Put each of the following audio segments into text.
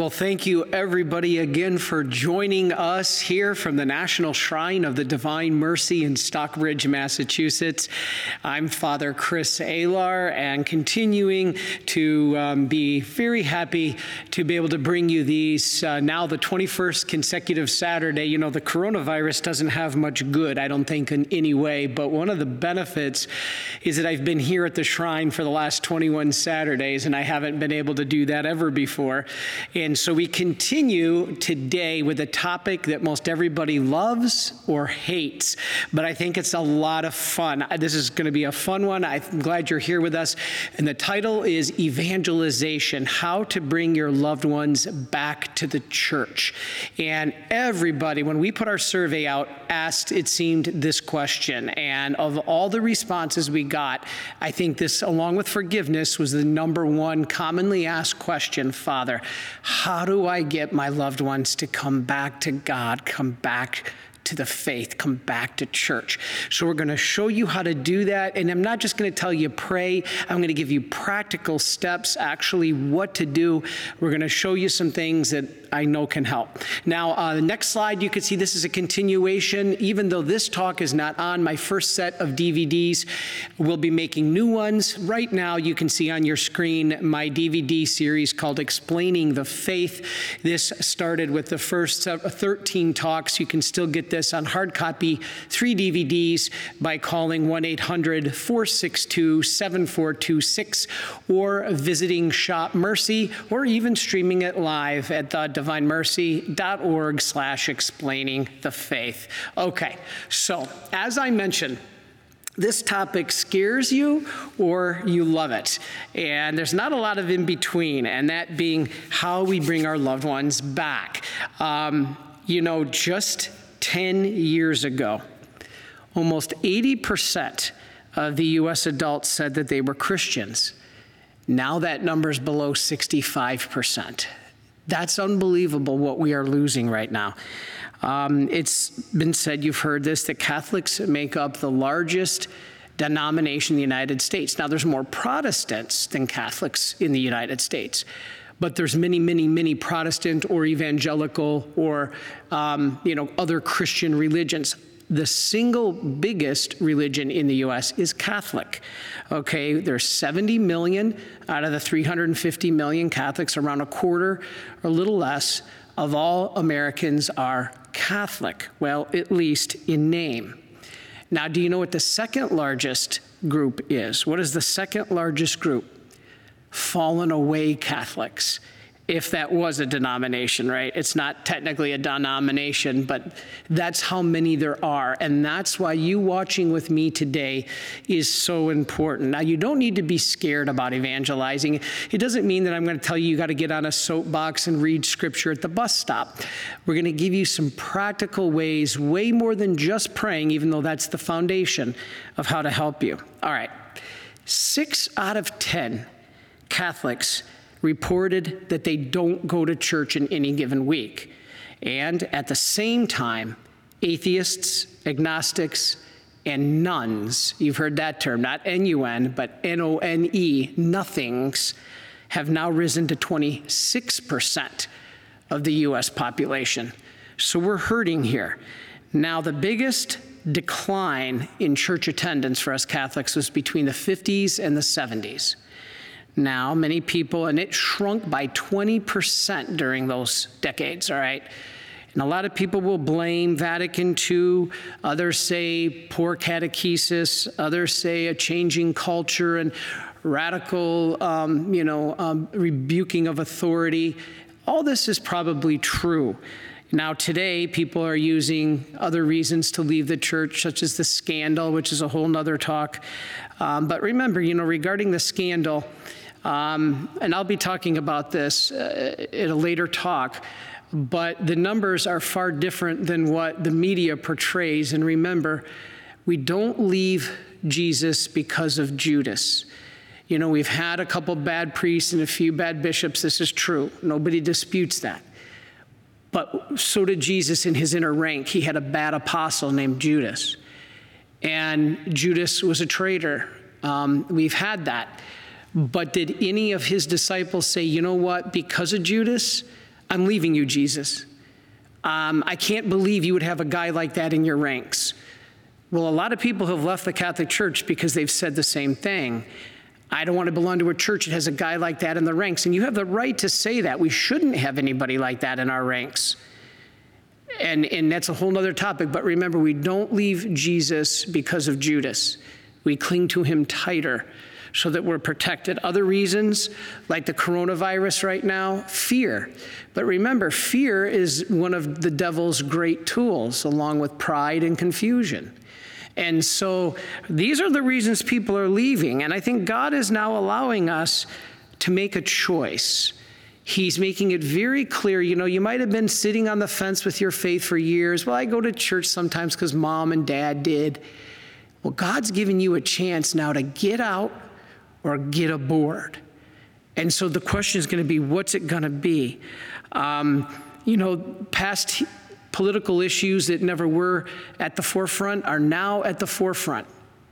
Well, thank you everybody again for joining us here from the National Shrine of the Divine Mercy in Stockbridge, Massachusetts. I'm Father Chris Alar and continuing to um, be very happy to be able to bring you these uh, now the 21st consecutive Saturday. You know, the coronavirus doesn't have much good, I don't think, in any way, but one of the benefits is that I've been here at the shrine for the last 21 Saturdays and I haven't been able to do that ever before. And and so we continue today with a topic that most everybody loves or hates, but I think it's a lot of fun. This is going to be a fun one. I'm glad you're here with us. And the title is Evangelization How to Bring Your Loved Ones Back to the Church. And everybody, when we put our survey out, asked, it seemed, this question. And of all the responses we got, I think this, along with forgiveness, was the number one commonly asked question Father, how do I get my loved ones to come back to God, come back to the faith, come back to church. So, we're going to show you how to do that. And I'm not just going to tell you pray, I'm going to give you practical steps, actually, what to do. We're going to show you some things that I know can help. Now, uh, the next slide, you can see this is a continuation. Even though this talk is not on my first set of DVDs, we'll be making new ones. Right now, you can see on your screen my DVD series called Explaining the Faith. This started with the first 13 talks. You can still get this on hard copy, three DVDs by calling 1 800 462 7426 or visiting Shop Mercy or even streaming it live at the divinemercy.org slash explaining the faith. Okay, so as I mentioned, this topic scares you or you love it. And there's not a lot of in between, and that being how we bring our loved ones back. Um, you know, just 10 years ago, almost 80% of the US adults said that they were Christians. Now that number is below 65%. That's unbelievable what we are losing right now. Um, it's been said, you've heard this, that Catholics make up the largest denomination in the United States. Now, there's more Protestants than Catholics in the United States, but there's many, many, many Protestant or evangelical or um, you know other Christian religions the single biggest religion in the US is Catholic. Okay, there's 70 million out of the 350 million Catholics, around a quarter or a little less of all Americans are Catholic, well, at least in name. Now, do you know what the second largest group is? What is the second largest group? Fallen away Catholics if that was a denomination, right? It's not technically a denomination, but that's how many there are. And that's why you watching with me today is so important. Now, you don't need to be scared about evangelizing. It doesn't mean that I'm going to tell you you got to get on a soapbox and read scripture at the bus stop. We're going to give you some practical ways, way more than just praying, even though that's the foundation of how to help you. All right. Six out of 10 Catholics reported that they don't go to church in any given week. And at the same time, atheists, agnostics, and nones, you've heard that term, not N U N, but N O N E, nothings, have now risen to 26% of the US population. So we're hurting here. Now, the biggest decline in church attendance for us Catholics was between the 50s and the 70s now, many people, and it shrunk by 20% during those decades, all right? And a lot of people will blame Vatican II. Others say poor catechesis. Others say a changing culture and radical, um, you know, um, rebuking of authority. All this is probably true. Now, today, people are using other reasons to leave the church, such as the scandal, which is a whole nother talk. Um, but remember, you know, regarding the scandal, um, and I'll be talking about this uh, at a later talk, but the numbers are far different than what the media portrays. And remember, we don't leave Jesus because of Judas. You know, we've had a couple bad priests and a few bad bishops. This is true. Nobody disputes that. But so did Jesus in his inner rank. He had a bad apostle named Judas. And Judas was a traitor. Um, we've had that. But did any of his disciples say, you know what, because of Judas, I'm leaving you, Jesus. Um, I can't believe you would have a guy like that in your ranks. Well, a lot of people have left the Catholic Church because they've said the same thing. I don't want to belong to a church that has a guy like that in the ranks. And you have the right to say that. We shouldn't have anybody like that in our ranks. And, and that's a whole other topic. But remember, we don't leave Jesus because of Judas, we cling to him tighter so that we're protected. Other reasons, like the coronavirus right now, fear. But remember, fear is one of the devil's great tools, along with pride and confusion. And so these are the reasons people are leaving. And I think God is now allowing us to make a choice. He's making it very clear. You know, you might have been sitting on the fence with your faith for years. Well, I go to church sometimes because mom and dad did. Well, God's giving you a chance now to get out or get aboard. And so the question is going to be what's it going to be? Um, you know, past political issues that never were at the forefront are now at the forefront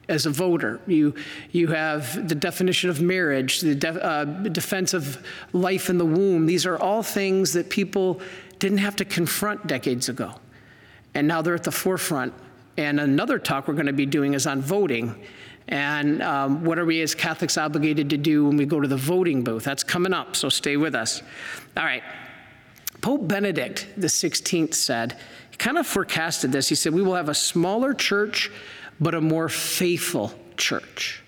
as a voter. You, you have the definition of marriage, the uh, defense of life in the womb. These are all things that people didn't have to confront decades ago. And now they're at the forefront. And another talk we're going to be doing is on voting. And um, what are we as Catholics obligated to do when we go to the voting booth? That's coming up, so stay with us. All right. Pope Benedict XVI said, he kind of forecasted this. He said, We will have a smaller church, but a more faithful church.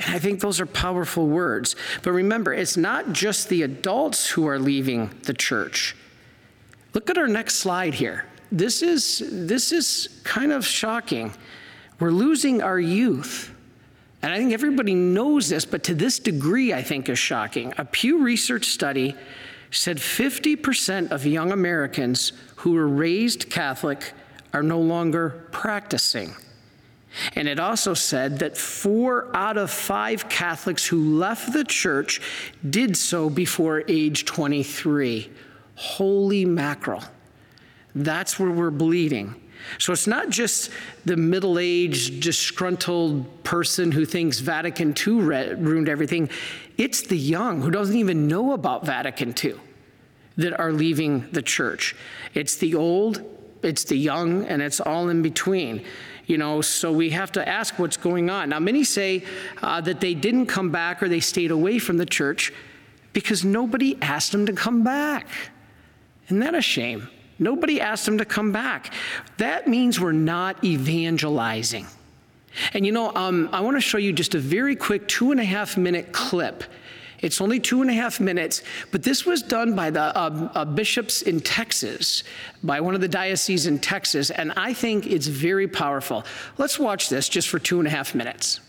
And I think those are powerful words. But remember, it's not just the adults who are leaving the church. Look at our next slide here. This is, this is kind of shocking. We're losing our youth. And I think everybody knows this, but to this degree, I think is shocking. A Pew Research study said 50% of young Americans who were raised Catholic are no longer practicing. And it also said that four out of five Catholics who left the church did so before age 23. Holy mackerel. That's where we're bleeding. So it's not just the middle aged, disgruntled person who thinks Vatican II ruined everything. It's the young who doesn't even know about Vatican II that are leaving the church. It's the old, it's the young, and it's all in between. You know, so we have to ask what's going on. Now, many say uh, that they didn't come back or they stayed away from the church because nobody asked them to come back. Isn't that a shame? Nobody asked them to come back. That means we're not evangelizing. And you know, um, I want to show you just a very quick two and a half minute clip. It's only two and a half minutes, but this was done by the uh, uh, bishops in Texas, by one of the dioceses in Texas, and I think it's very powerful. Let's watch this just for two and a half minutes.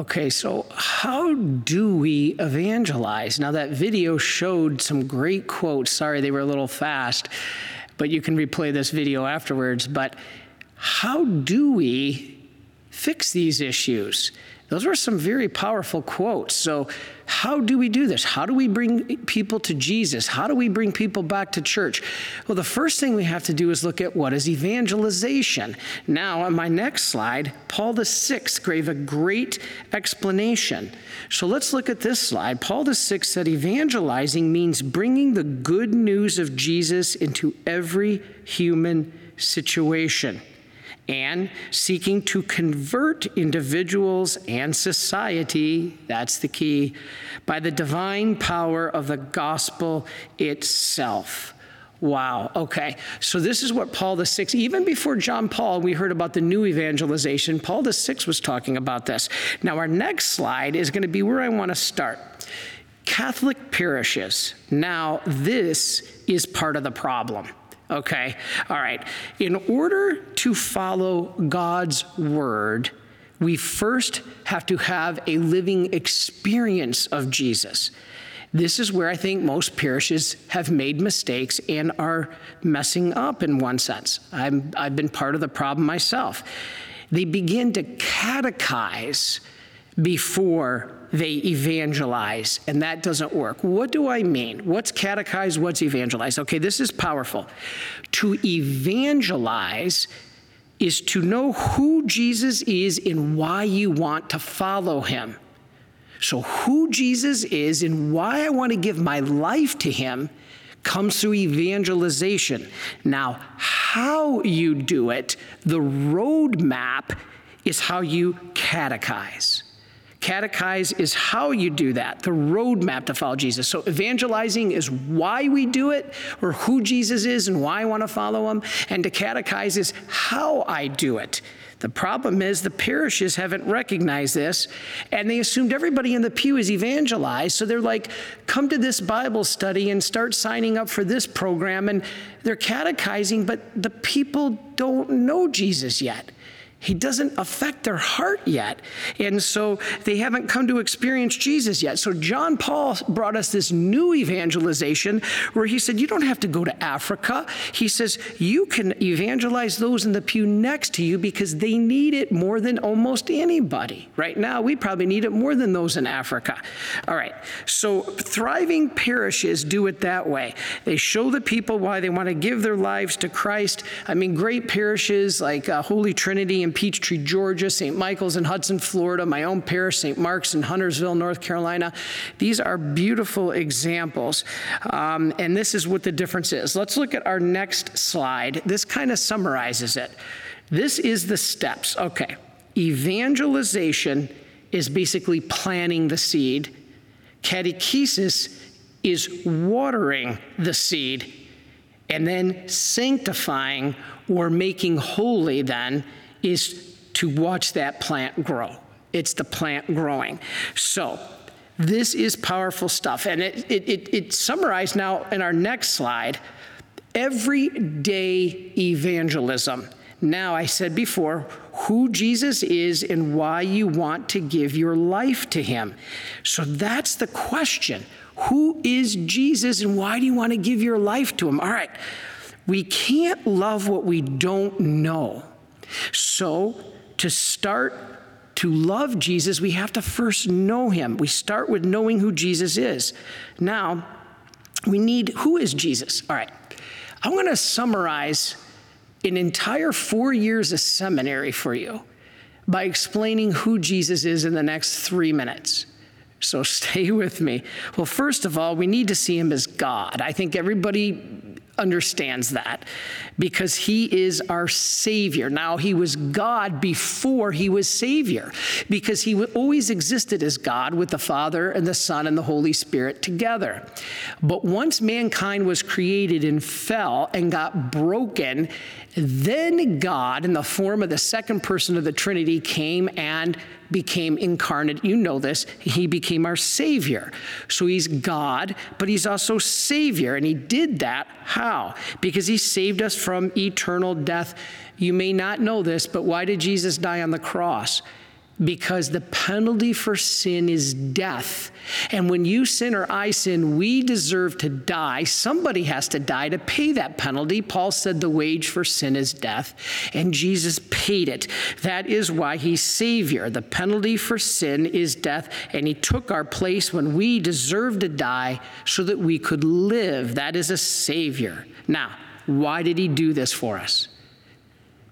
Okay, so how do we evangelize? Now, that video showed some great quotes. Sorry, they were a little fast, but you can replay this video afterwards. But how do we fix these issues? Those were some very powerful quotes. So, how do we do this? How do we bring people to Jesus? How do we bring people back to church? Well, the first thing we have to do is look at what is evangelization. Now, on my next slide, Paul VI gave a great explanation. So let's look at this slide. Paul VI said evangelizing means bringing the good news of Jesus into every human situation and seeking to convert individuals and society, that's the key, by the divine power of the gospel itself. Wow. Okay. So this is what Paul VI, even before John Paul, we heard about the new evangelization. Paul VI was talking about this. Now, our next slide is going to be where I want to start. Catholic parishes. Now, this is part of the problem. Okay, all right. In order to follow God's word, we first have to have a living experience of Jesus. This is where I think most parishes have made mistakes and are messing up in one sense. i have been part of the problem myself. They begin to catechize before they evangelize, and that doesn't work. What do I mean? What's catechize? What's evangelize? Okay, this is powerful. To evangelize is to know who Jesus is and why you want to follow him. So, who Jesus is and why I want to give my life to him comes through evangelization. Now, how you do it, the roadmap is how you catechize. Catechize is how you do that, the roadmap to follow Jesus. So evangelizing is why we do it, or who Jesus is and why I want to follow him. And to catechize is how I do it. The problem is the parishes haven't recognized this, and they assumed everybody in the pew is evangelized. So they're like, come to this Bible study and start signing up for this program. And they're catechizing, but the people don't know Jesus yet. He doesn't affect their heart yet. And so they haven't come to experience Jesus yet. So John Paul brought us this new evangelization where he said, You don't have to go to Africa. He says, You can evangelize those in the pew next to you because they need it more than almost anybody. Right now, we probably need it more than those in Africa. All right. So thriving parishes do it that way. They show the people why they want to give their lives to Christ. I mean, great parishes like uh, Holy Trinity in Peachtree, Georgia, St. Michael's in Hudson, Florida, my own parish, St. Mark's in Huntersville, North Carolina. These are beautiful examples. Um, and this is what the difference is. Let's look at our next slide. This kind of summarizes it. This is the steps. Okay. Evangelization is basically planting the seed, catechesis is watering the seed, and then sanctifying or making holy then is to watch that plant grow. It's the plant growing. So, this is powerful stuff. And it, it, it, it's summarized now in our next slide everyday evangelism. Now, I said before who Jesus is and why you want to give your life to him. So that's the question. Who is Jesus and why do you want to give your life to him? All right, we can't love what we don't know. So, to start to love Jesus, we have to first know him. We start with knowing who Jesus is. Now, we need who is Jesus? All right. I'm going to summarize an entire four years of seminary for you by explaining who Jesus is in the next three minutes. So stay with me. Well, first of all, we need to see him as God. I think everybody understands that because he is our Savior. Now, he was God before he was Savior because he always existed as God with the Father and the Son and the Holy Spirit together. But once mankind was created and fell and got broken, then God, in the form of the second person of the Trinity, came and became incarnate. You know this. He became our Savior. So he's God, but he's also Savior. And he did that. How? Because he saved us from eternal death. You may not know this, but why did Jesus die on the cross? Because the penalty for sin is death. And when you sin or I sin, we deserve to die. Somebody has to die to pay that penalty. Paul said the wage for sin is death, and Jesus paid it. That is why he's Savior. The penalty for sin is death, and he took our place when we deserved to die so that we could live. That is a Savior. Now, why did he do this for us?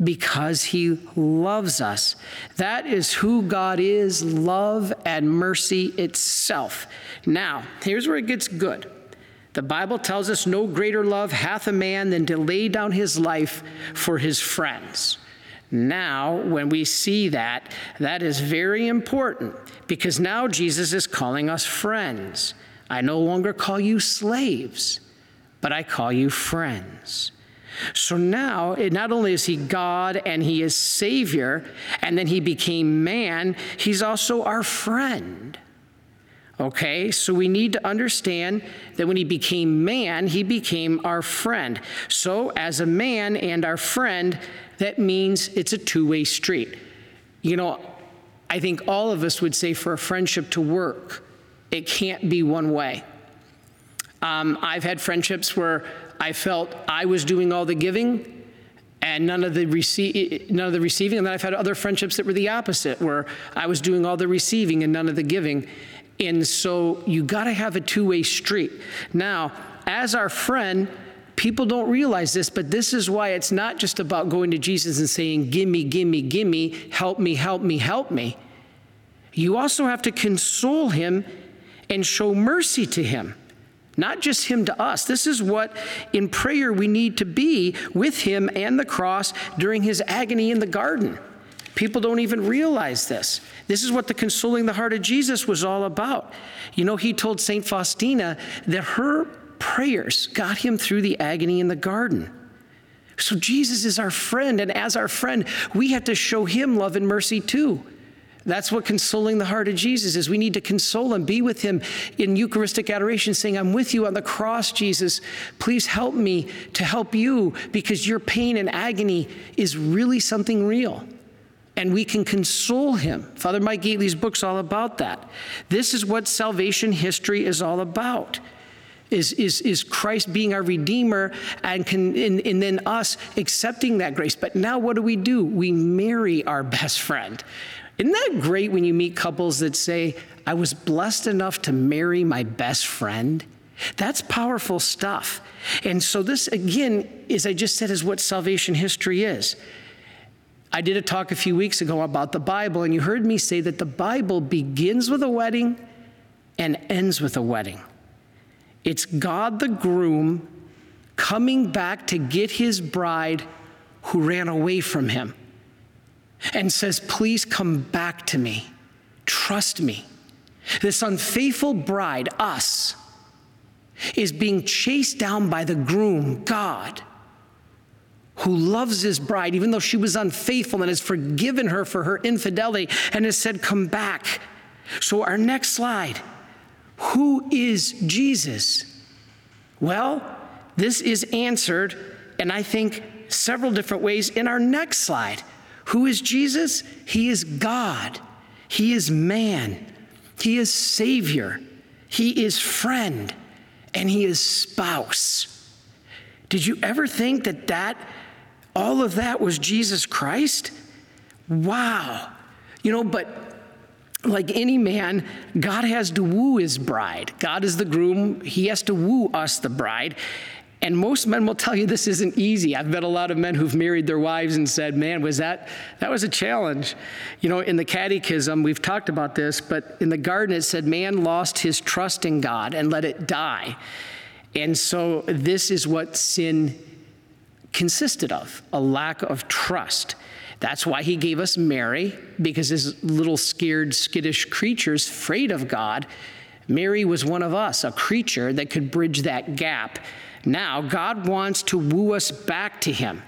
Because he loves us. That is who God is love and mercy itself. Now, here's where it gets good. The Bible tells us no greater love hath a man than to lay down his life for his friends. Now, when we see that, that is very important because now Jesus is calling us friends. I no longer call you slaves, but I call you friends. So now, not only is he God and he is Savior, and then he became man, he's also our friend. Okay, so we need to understand that when he became man, he became our friend. So, as a man and our friend, that means it's a two way street. You know, I think all of us would say for a friendship to work, it can't be one way. Um, I've had friendships where I felt I was doing all the giving and none of the rece- none of the receiving. And then I've had other friendships that were the opposite, where I was doing all the receiving and none of the giving. And so you got to have a two-way street. Now, as our friend, people don't realize this, but this is why it's not just about going to Jesus and saying, "Gimme, gimme, gimme, help me, help me, help me." You also have to console him and show mercy to him not just Him to us. This is what in prayer we need to be with Him and the cross during His agony in the garden. People don't even realize this. This is what the consoling the heart of Jesus was all about. You know, He told St. Faustina that her prayers got Him through the agony in the garden. So Jesus is our friend, and as our friend, we have to show Him love and mercy too. That's what consoling the heart of Jesus is. We need to console him, be with him in Eucharistic adoration, saying, I'm with you on the cross, Jesus. Please help me to help you because your pain and agony is really something real. And we can console him. Father Mike Gaitley's book's all about that. This is what salvation history is all about. Is, is, is Christ being our Redeemer and, can, and, and then us accepting that grace. But now what do we do? We marry our best friend. Isn't that great when you meet couples that say, I was blessed enough to marry my best friend? That's powerful stuff. And so, this again, as I just said, is what salvation history is. I did a talk a few weeks ago about the Bible, and you heard me say that the Bible begins with a wedding and ends with a wedding. It's God the groom coming back to get his bride who ran away from him and says, Please come back to me. Trust me. This unfaithful bride, us, is being chased down by the groom, God, who loves his bride, even though she was unfaithful and has forgiven her for her infidelity and has said, Come back. So, our next slide who is Jesus? Well, this is answered, and I think several different ways in our next slide. Who is Jesus? He is God. He is man. He is Savior. He is friend. And He is spouse. Did you ever think that that, all of that was Jesus Christ? Wow. You know, but like any man, God has to woo his bride. God is the groom, he has to woo us, the bride. And most men will tell you this isn't easy. I've met a lot of men who've married their wives and said, "Man, was that that was a challenge." You know, in the catechism, we've talked about this, but in the garden it said man lost his trust in God and let it die. And so this is what sin consisted of, a lack of trust. That's why he gave us Mary, because his little scared, skittish creatures, afraid of God, Mary was one of us, a creature that could bridge that gap now, God wants to woo us back to Him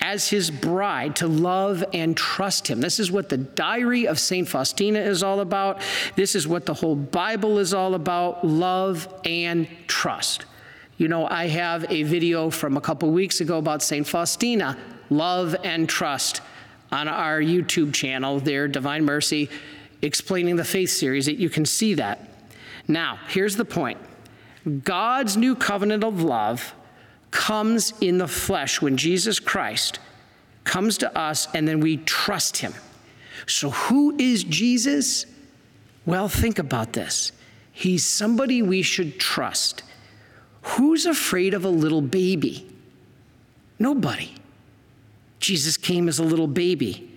as His bride to love and trust Him. This is what the diary of St. Faustina is all about. This is what the whole Bible is all about love and trust. You know, I have a video from a couple weeks ago about St. Faustina, love and trust. on our YouTube channel there, Divine Mercy, explaining the faith series, that you can see that. Now, here's the point God's new covenant of love comes in the flesh when Jesus Christ comes to us and then we trust him. So, who is Jesus? Well, think about this. He's somebody we should trust. Who's afraid of a little baby? Nobody. Jesus came as a little baby.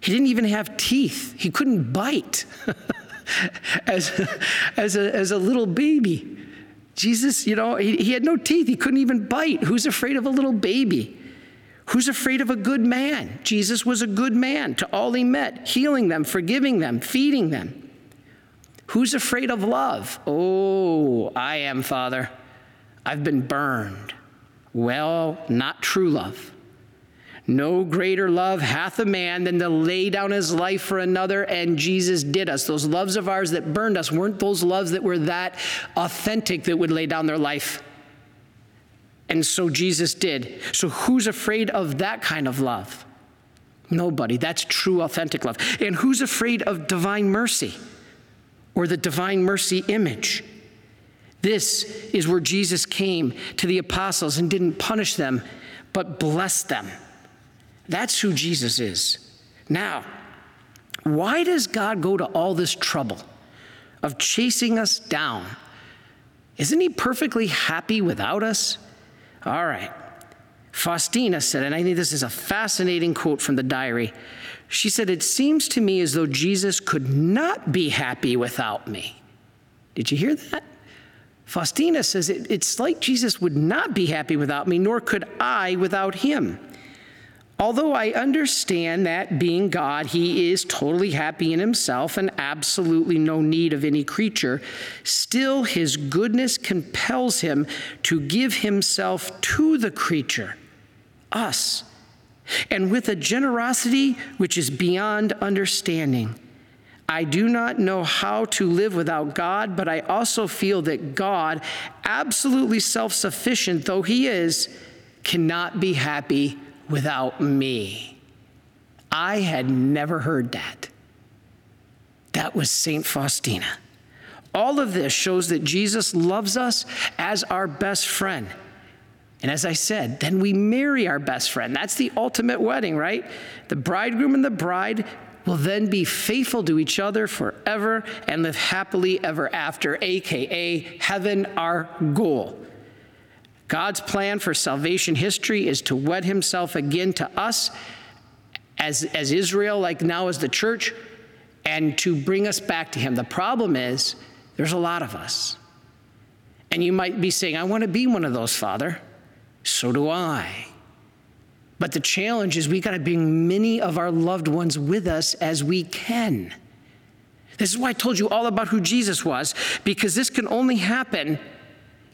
He didn't even have teeth, he couldn't bite as, as, a, as a little baby. Jesus, you know, he, he had no teeth, he couldn't even bite. Who's afraid of a little baby? Who's afraid of a good man? Jesus was a good man to all he met, healing them, forgiving them, feeding them. Who's afraid of love? Oh, I am, Father. I've been burned. Well, not true love. No greater love hath a man than to lay down his life for another, and Jesus did us. Those loves of ours that burned us weren't those loves that were that authentic that would lay down their life. And so Jesus did. So who's afraid of that kind of love? Nobody. That's true, authentic love. And who's afraid of divine mercy or the divine mercy image? This is where Jesus came to the apostles and didn't punish them, but blessed them. That's who Jesus is. Now, why does God go to all this trouble of chasing us down? Isn't He perfectly happy without us? All right. Faustina said, and I think this is a fascinating quote from the diary. She said, It seems to me as though Jesus could not be happy without me. Did you hear that? Faustina says, It's like Jesus would not be happy without me, nor could I without him. Although I understand that being God, he is totally happy in himself and absolutely no need of any creature, still his goodness compels him to give himself to the creature, us, and with a generosity which is beyond understanding. I do not know how to live without God, but I also feel that God, absolutely self sufficient though he is, cannot be happy without me. I had never heard that. That was St. Faustina. All of this shows that Jesus loves us as our best friend. And as I said, then we marry our best friend. That's the ultimate wedding, right? The bridegroom and the bride will then be faithful to each other forever and live happily ever after, aka heaven, our goal. God's plan for salvation history is to wed himself again to us as, as Israel, like now as the church, and to bring us back to him. The problem is, there's a lot of us. And you might be saying, I want to be one of those, Father. So do I. But the challenge is we got to bring many of our loved ones with us as we can. This is why I told you all about who Jesus was, because this can only happen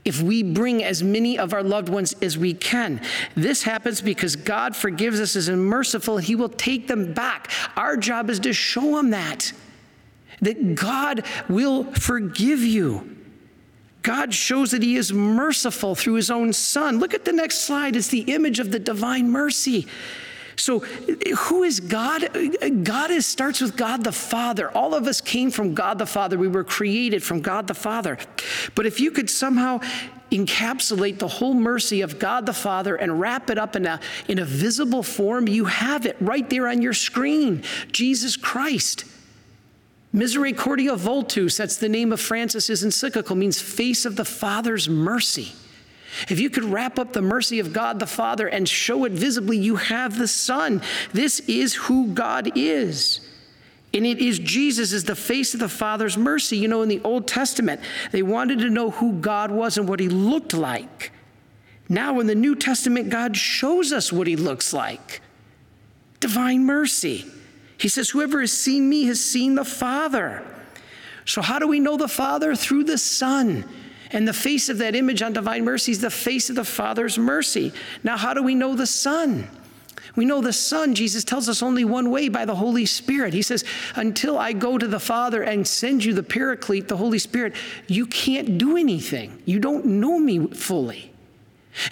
if we bring as many of our loved ones as we can. This happens because God forgives us as merciful, He will take them back. Our job is to show them that, that God will forgive you. God shows that He is merciful through His own Son. Look at the next slide. It's the image of the divine mercy. So, who is God? God is, starts with God the Father. All of us came from God the Father. We were created from God the Father. But if you could somehow encapsulate the whole mercy of God the Father and wrap it up in a, in a visible form, you have it right there on your screen Jesus Christ. Misericordiae Vultus, that's the name of Francis's encyclical, means face of the Father's mercy. If you could wrap up the mercy of God the Father and show it visibly, you have the Son. This is who God is. And it is Jesus as the face of the Father's mercy. You know, in the Old Testament, they wanted to know who God was and what he looked like. Now, in the New Testament, God shows us what he looks like divine mercy. He says, Whoever has seen me has seen the Father. So, how do we know the Father? Through the Son. And the face of that image on divine mercy is the face of the Father's mercy. Now, how do we know the Son? We know the Son, Jesus tells us only one way by the Holy Spirit. He says, Until I go to the Father and send you the Paraclete, the Holy Spirit, you can't do anything. You don't know me fully.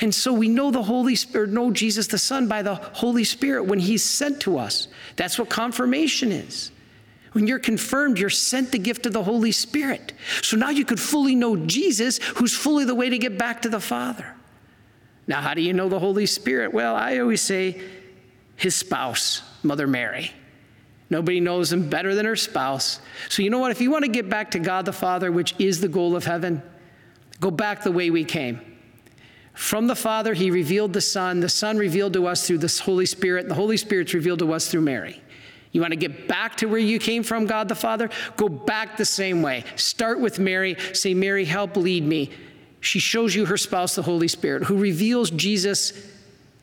And so we know the Holy Spirit, know Jesus the Son by the Holy Spirit when He's sent to us. That's what confirmation is. When you're confirmed, you're sent the gift of the Holy Spirit. So now you could fully know Jesus, who's fully the way to get back to the Father. Now, how do you know the Holy Spirit? Well, I always say his spouse, Mother Mary. Nobody knows him better than her spouse. So, you know what? If you want to get back to God the Father, which is the goal of heaven, go back the way we came. From the Father, he revealed the Son. The Son revealed to us through the Holy Spirit. The Holy Spirit's revealed to us through Mary. You want to get back to where you came from, God the Father? Go back the same way. Start with Mary. Say, Mary, help lead me. She shows you her spouse, the Holy Spirit, who reveals Jesus,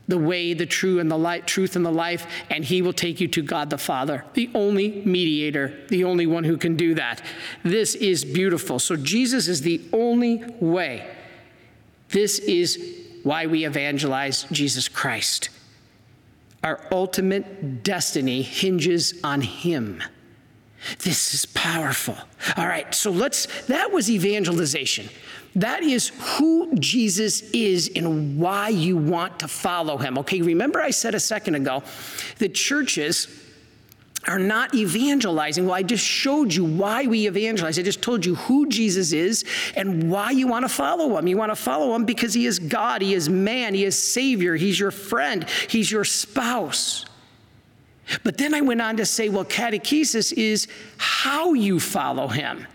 the way, the true, and the light, truth and the life, and he will take you to God the Father, the only mediator, the only one who can do that. This is beautiful. So Jesus is the only way. This is why we evangelize Jesus Christ. Our ultimate destiny hinges on him. This is powerful. All right, so let's, that was evangelization. That is who Jesus is and why you want to follow him. Okay, remember I said a second ago the churches are not evangelizing. Well, I just showed you why we evangelize. I just told you who Jesus is and why you want to follow him. You want to follow him because he is God, he is man, he is Savior, he's your friend, he's your spouse. But then I went on to say, well, catechesis is how you follow him.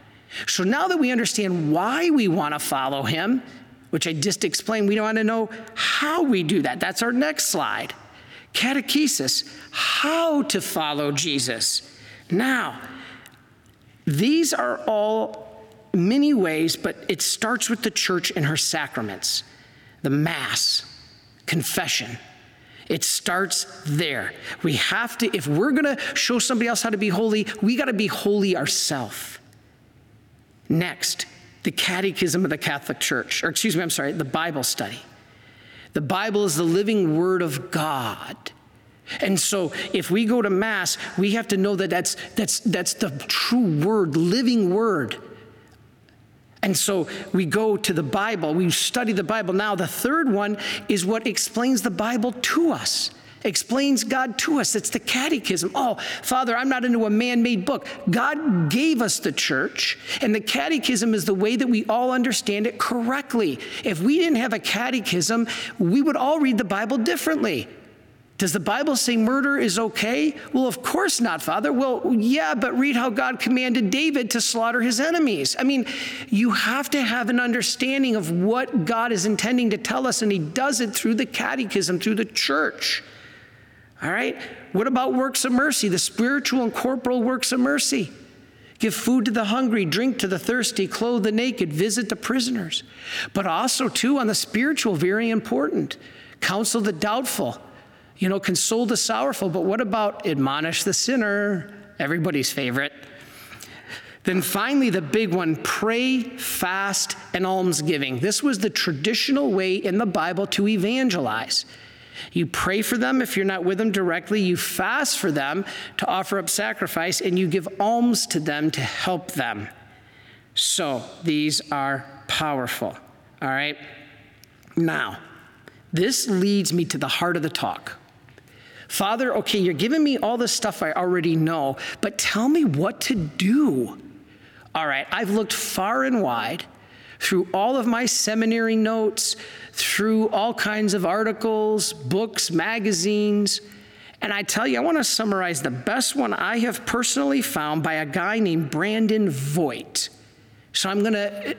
So now that we understand why we want to follow him, which I just explained, we want to know how we do that. That's our next slide. Catechesis, how to follow Jesus. Now, these are all many ways, but it starts with the church and her sacraments the Mass, confession. It starts there. We have to, if we're going to show somebody else how to be holy, we got to be holy ourselves. Next, the Catechism of the Catholic Church, or excuse me, I'm sorry, the Bible study. The Bible is the living Word of God. And so if we go to Mass, we have to know that that's, that's, that's the true Word, living Word. And so we go to the Bible, we study the Bible. Now, the third one is what explains the Bible to us explains God to us. It's the catechism. Oh, Father, I'm not into a man made book. God gave us the church, and the catechism is the way that we all understand it correctly. If we didn't have a catechism, we would all read the Bible differently. Does the Bible say murder is okay? Well, of course not, Father. Well, yeah, but read how God commanded David to slaughter his enemies. I mean, you have to have an understanding of what God is intending to tell us, and He does it through the catechism, through the church. All right? What about works of mercy, the spiritual and corporal works of mercy? Give food to the hungry, drink to the thirsty, clothe the naked, visit the prisoners. But also, too, on the spiritual, very important. Counsel the doubtful, you know, console the sorrowful. But what about admonish the sinner? Everybody's favorite. Then finally, the big one pray, fast, and almsgiving. This was the traditional way in the Bible to evangelize. You pray for them if you're not with them directly. You fast for them to offer up sacrifice, and you give alms to them to help them. So these are powerful. All right? Now, this leads me to the heart of the talk. Father, okay, you're giving me all this stuff I already know, but tell me what to do. All right, I've looked far and wide through all of my seminary notes, through all kinds of articles, books, magazines. And I tell you, I want to summarize the best one I have personally found by a guy named Brandon Vogt. So I'm going to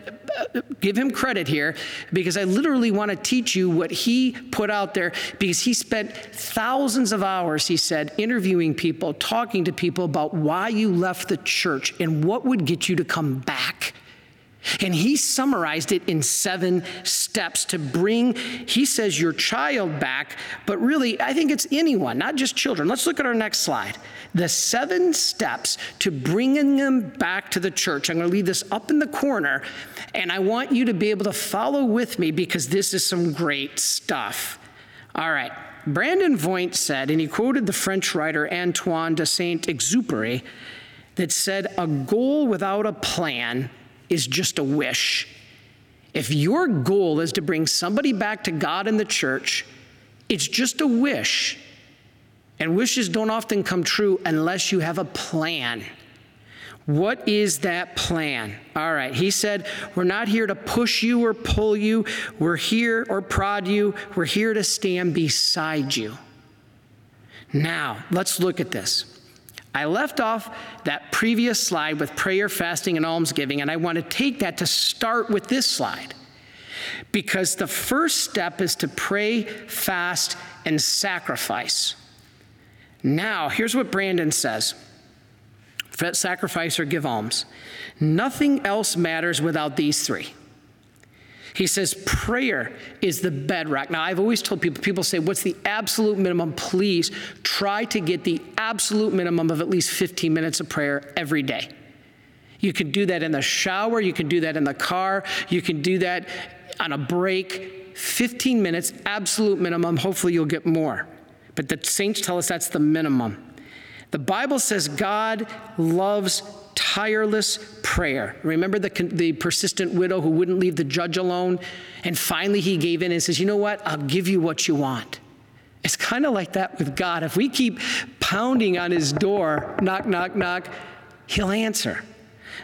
uh, give him credit here because I literally want to teach you what he put out there because he spent thousands of hours, he said, interviewing people, talking to people about why you left the church and what would get you to come back. And he summarized it in seven steps to bring, he says, your child back, but really, I think it's anyone, not just children. Let's look at our next slide. The seven steps to bringing them back to the church. I'm going to leave this up in the corner, and I want you to be able to follow with me because this is some great stuff. All right. Brandon Vogt said, and he quoted the French writer Antoine de Saint Exupéry, that said, A goal without a plan is just a wish. If your goal is to bring somebody back to God and the church, it's just a wish. And wishes don't often come true unless you have a plan. What is that plan? All right, he said, We're not here to push you or pull you. We're here or prod you. We're here to stand beside you. Now, let's look at this. I left off that previous slide with prayer, fasting, and almsgiving, and I want to take that to start with this slide. Because the first step is to pray, fast, and sacrifice. Now, here's what Brandon says sacrifice or give alms. Nothing else matters without these three. He says prayer is the bedrock. Now, I've always told people, people say, What's the absolute minimum? Please try to get the absolute minimum of at least 15 minutes of prayer every day. You can do that in the shower, you can do that in the car, you can do that on a break. 15 minutes, absolute minimum. Hopefully, you'll get more. But the saints tell us that's the minimum. The Bible says God loves tireless prayer. Remember the, the persistent widow who wouldn't leave the judge alone? And finally he gave in and says, You know what? I'll give you what you want. It's kind of like that with God. If we keep pounding on his door, knock, knock, knock, he'll answer.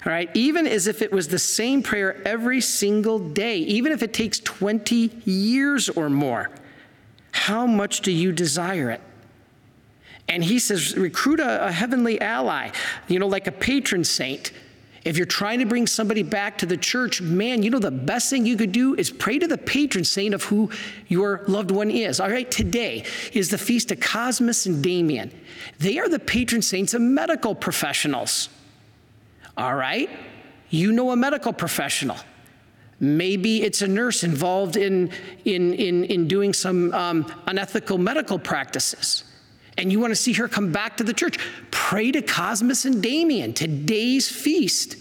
All right, even as if it was the same prayer every single day, even if it takes 20 years or more, how much do you desire it? And he says, recruit a, a heavenly ally, you know, like a patron saint. If you're trying to bring somebody back to the church, man, you know, the best thing you could do is pray to the patron saint of who your loved one is. All right, today is the feast of Cosmas and Damian. They are the patron saints of medical professionals. All right, you know a medical professional. Maybe it's a nurse involved in, in, in, in doing some um, unethical medical practices and you want to see her come back to the church, pray to Cosmas and Damian, today's feast,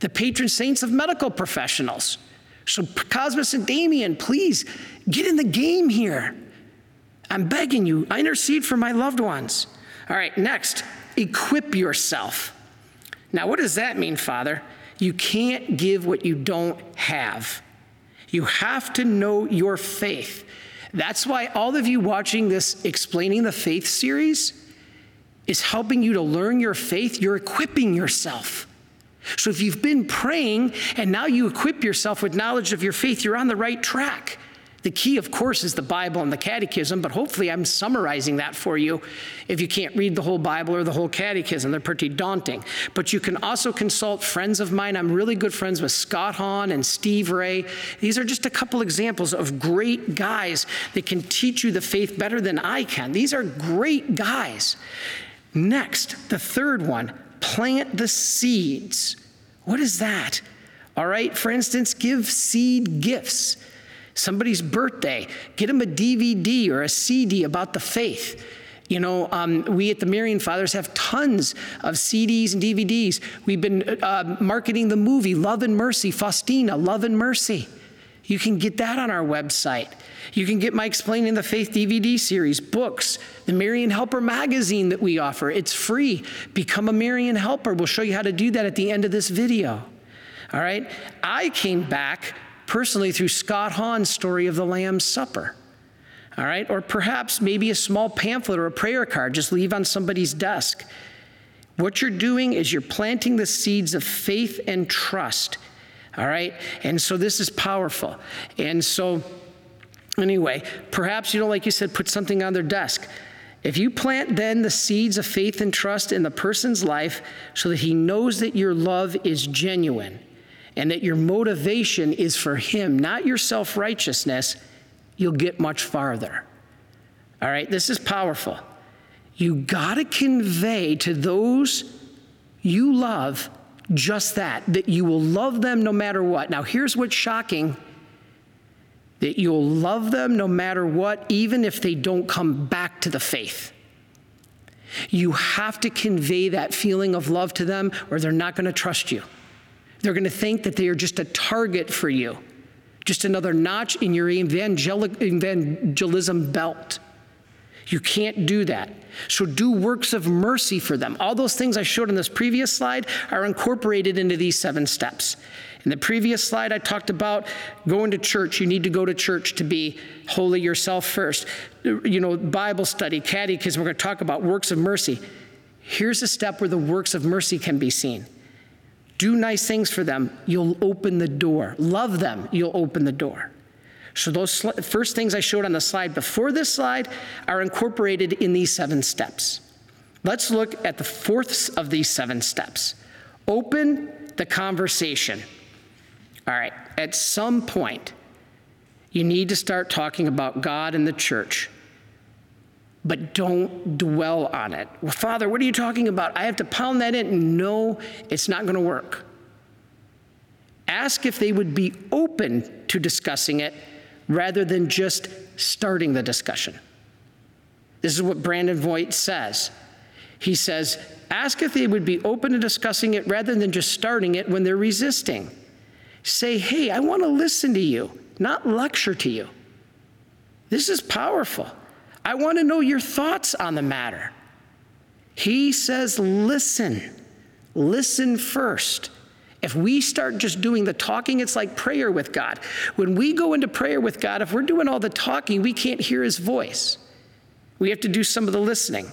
the patron saints of medical professionals. So, Cosmas and Damian, please get in the game here. I'm begging you, I intercede for my loved ones. All right, next, equip yourself. Now, what does that mean, Father? You can't give what you don't have. You have to know your faith. That's why all of you watching this Explaining the Faith series is helping you to learn your faith. You're equipping yourself. So if you've been praying and now you equip yourself with knowledge of your faith, you're on the right track. The key, of course, is the Bible and the Catechism, but hopefully I'm summarizing that for you if you can't read the whole Bible or the whole Catechism. They're pretty daunting. But you can also consult friends of mine. I'm really good friends with Scott Hahn and Steve Ray. These are just a couple examples of great guys that can teach you the faith better than I can. These are great guys. Next, the third one plant the seeds. What is that? All right, for instance, give seed gifts somebody's birthday, get them a DVD or a CD about the faith. You know, um, we at the Marian Fathers have tons of CDs and DVDs. We've been uh, marketing the movie Love and Mercy, Faustina, Love and Mercy. You can get that on our website. You can get my Explaining the Faith DVD series, books, the Marian Helper magazine that we offer. It's free. Become a Marian Helper. We'll show you how to do that at the end of this video. All right? I came back personally through Scott Hahn's story of the Lamb's Supper. All right, or perhaps maybe a small pamphlet or a prayer card, just leave on somebody's desk. What you're doing is you're planting the seeds of faith and trust. All right, and so this is powerful. And so, anyway, perhaps, you know, like you said, put something on their desk. If you plant then the seeds of faith and trust in the person's life so that he knows that your love is genuine, and that your motivation is for Him, not your self righteousness, you'll get much farther. All right, this is powerful. You got to convey to those you love just that, that you will love them no matter what. Now, here's what's shocking that you'll love them no matter what, even if they don't come back to the faith. You have to convey that feeling of love to them, or they're not going to trust you. They're going to think that they are just a target for you, just another notch in your evangelism belt. You can't do that. So do works of mercy for them. All those things I showed in this previous slide are incorporated into these seven steps. In the previous slide, I talked about going to church. You need to go to church to be holy yourself first. You know, Bible study, catechism, we're going to talk about works of mercy. Here's a step where the works of mercy can be seen. Do nice things for them, you'll open the door. Love them, you'll open the door. So, those sl- first things I showed on the slide before this slide are incorporated in these seven steps. Let's look at the fourth of these seven steps open the conversation. All right, at some point, you need to start talking about God and the church, but don't dwell on it. Well, Father, what are you talking about? I have to pound that in. No, it's not going to work. Ask if they would be open to discussing it rather than just starting the discussion. This is what Brandon Vogt says. He says, Ask if they would be open to discussing it rather than just starting it when they're resisting. Say, hey, I want to listen to you, not lecture to you. This is powerful. I want to know your thoughts on the matter. He says, listen. Listen first. If we start just doing the talking, it's like prayer with God. When we go into prayer with God, if we're doing all the talking, we can't hear his voice. We have to do some of the listening.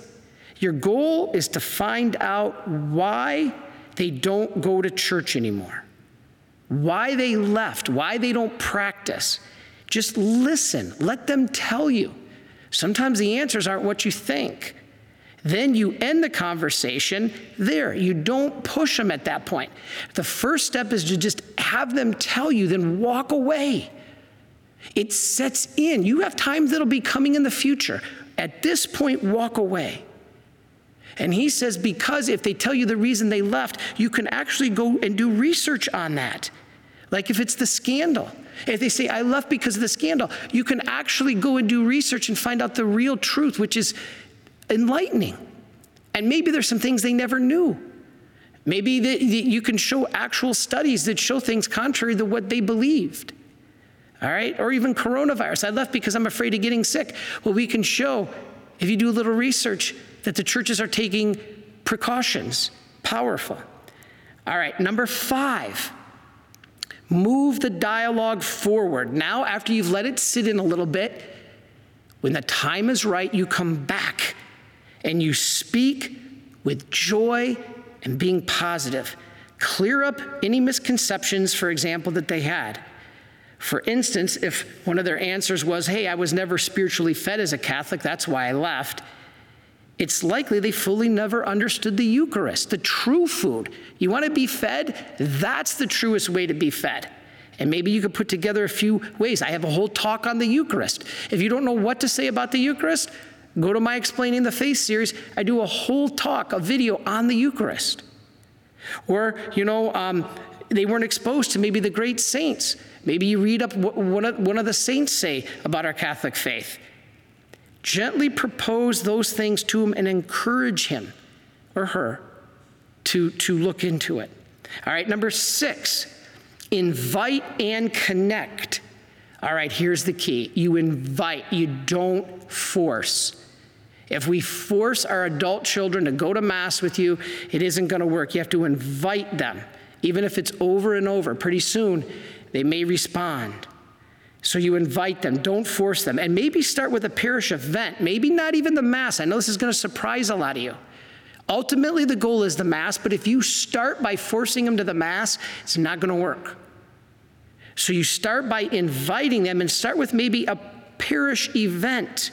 Your goal is to find out why they don't go to church anymore why they left, why they don't practice. Just listen, let them tell you. Sometimes the answers aren't what you think. Then you end the conversation there. You don't push them at that point. The first step is to just have them tell you, then walk away. It sets in. You have times that'll be coming in the future. At this point, walk away. And he says, because if they tell you the reason they left, you can actually go and do research on that. Like if it's the scandal. If they say, I left because of the scandal, you can actually go and do research and find out the real truth, which is enlightening. And maybe there's some things they never knew. Maybe the, you can show actual studies that show things contrary to what they believed. All right? Or even coronavirus. I left because I'm afraid of getting sick. Well, we can show, if you do a little research, that the churches are taking precautions. Powerful. All right, number five, move the dialogue forward. Now, after you've let it sit in a little bit, when the time is right, you come back and you speak with joy and being positive. Clear up any misconceptions, for example, that they had. For instance, if one of their answers was, Hey, I was never spiritually fed as a Catholic, that's why I left it's likely they fully never understood the Eucharist, the true food. You want to be fed? That's the truest way to be fed. And maybe you could put together a few ways. I have a whole talk on the Eucharist. If you don't know what to say about the Eucharist, go to my Explaining the Faith series. I do a whole talk, a video on the Eucharist. Or, you know, um, they weren't exposed to maybe the great saints. Maybe you read up what one of, one of the saints say about our Catholic faith. Gently propose those things to him and encourage him or her to, to look into it. All right, number six, invite and connect. All right, here's the key you invite, you don't force. If we force our adult children to go to Mass with you, it isn't going to work. You have to invite them, even if it's over and over. Pretty soon, they may respond. So you invite them, don't force them. And maybe start with a parish event, maybe not even the Mass. I know this is going to surprise a lot of you. Ultimately, the goal is the Mass, but if you start by forcing them to the Mass, it's not going to work. So you start by inviting them and start with maybe a parish event.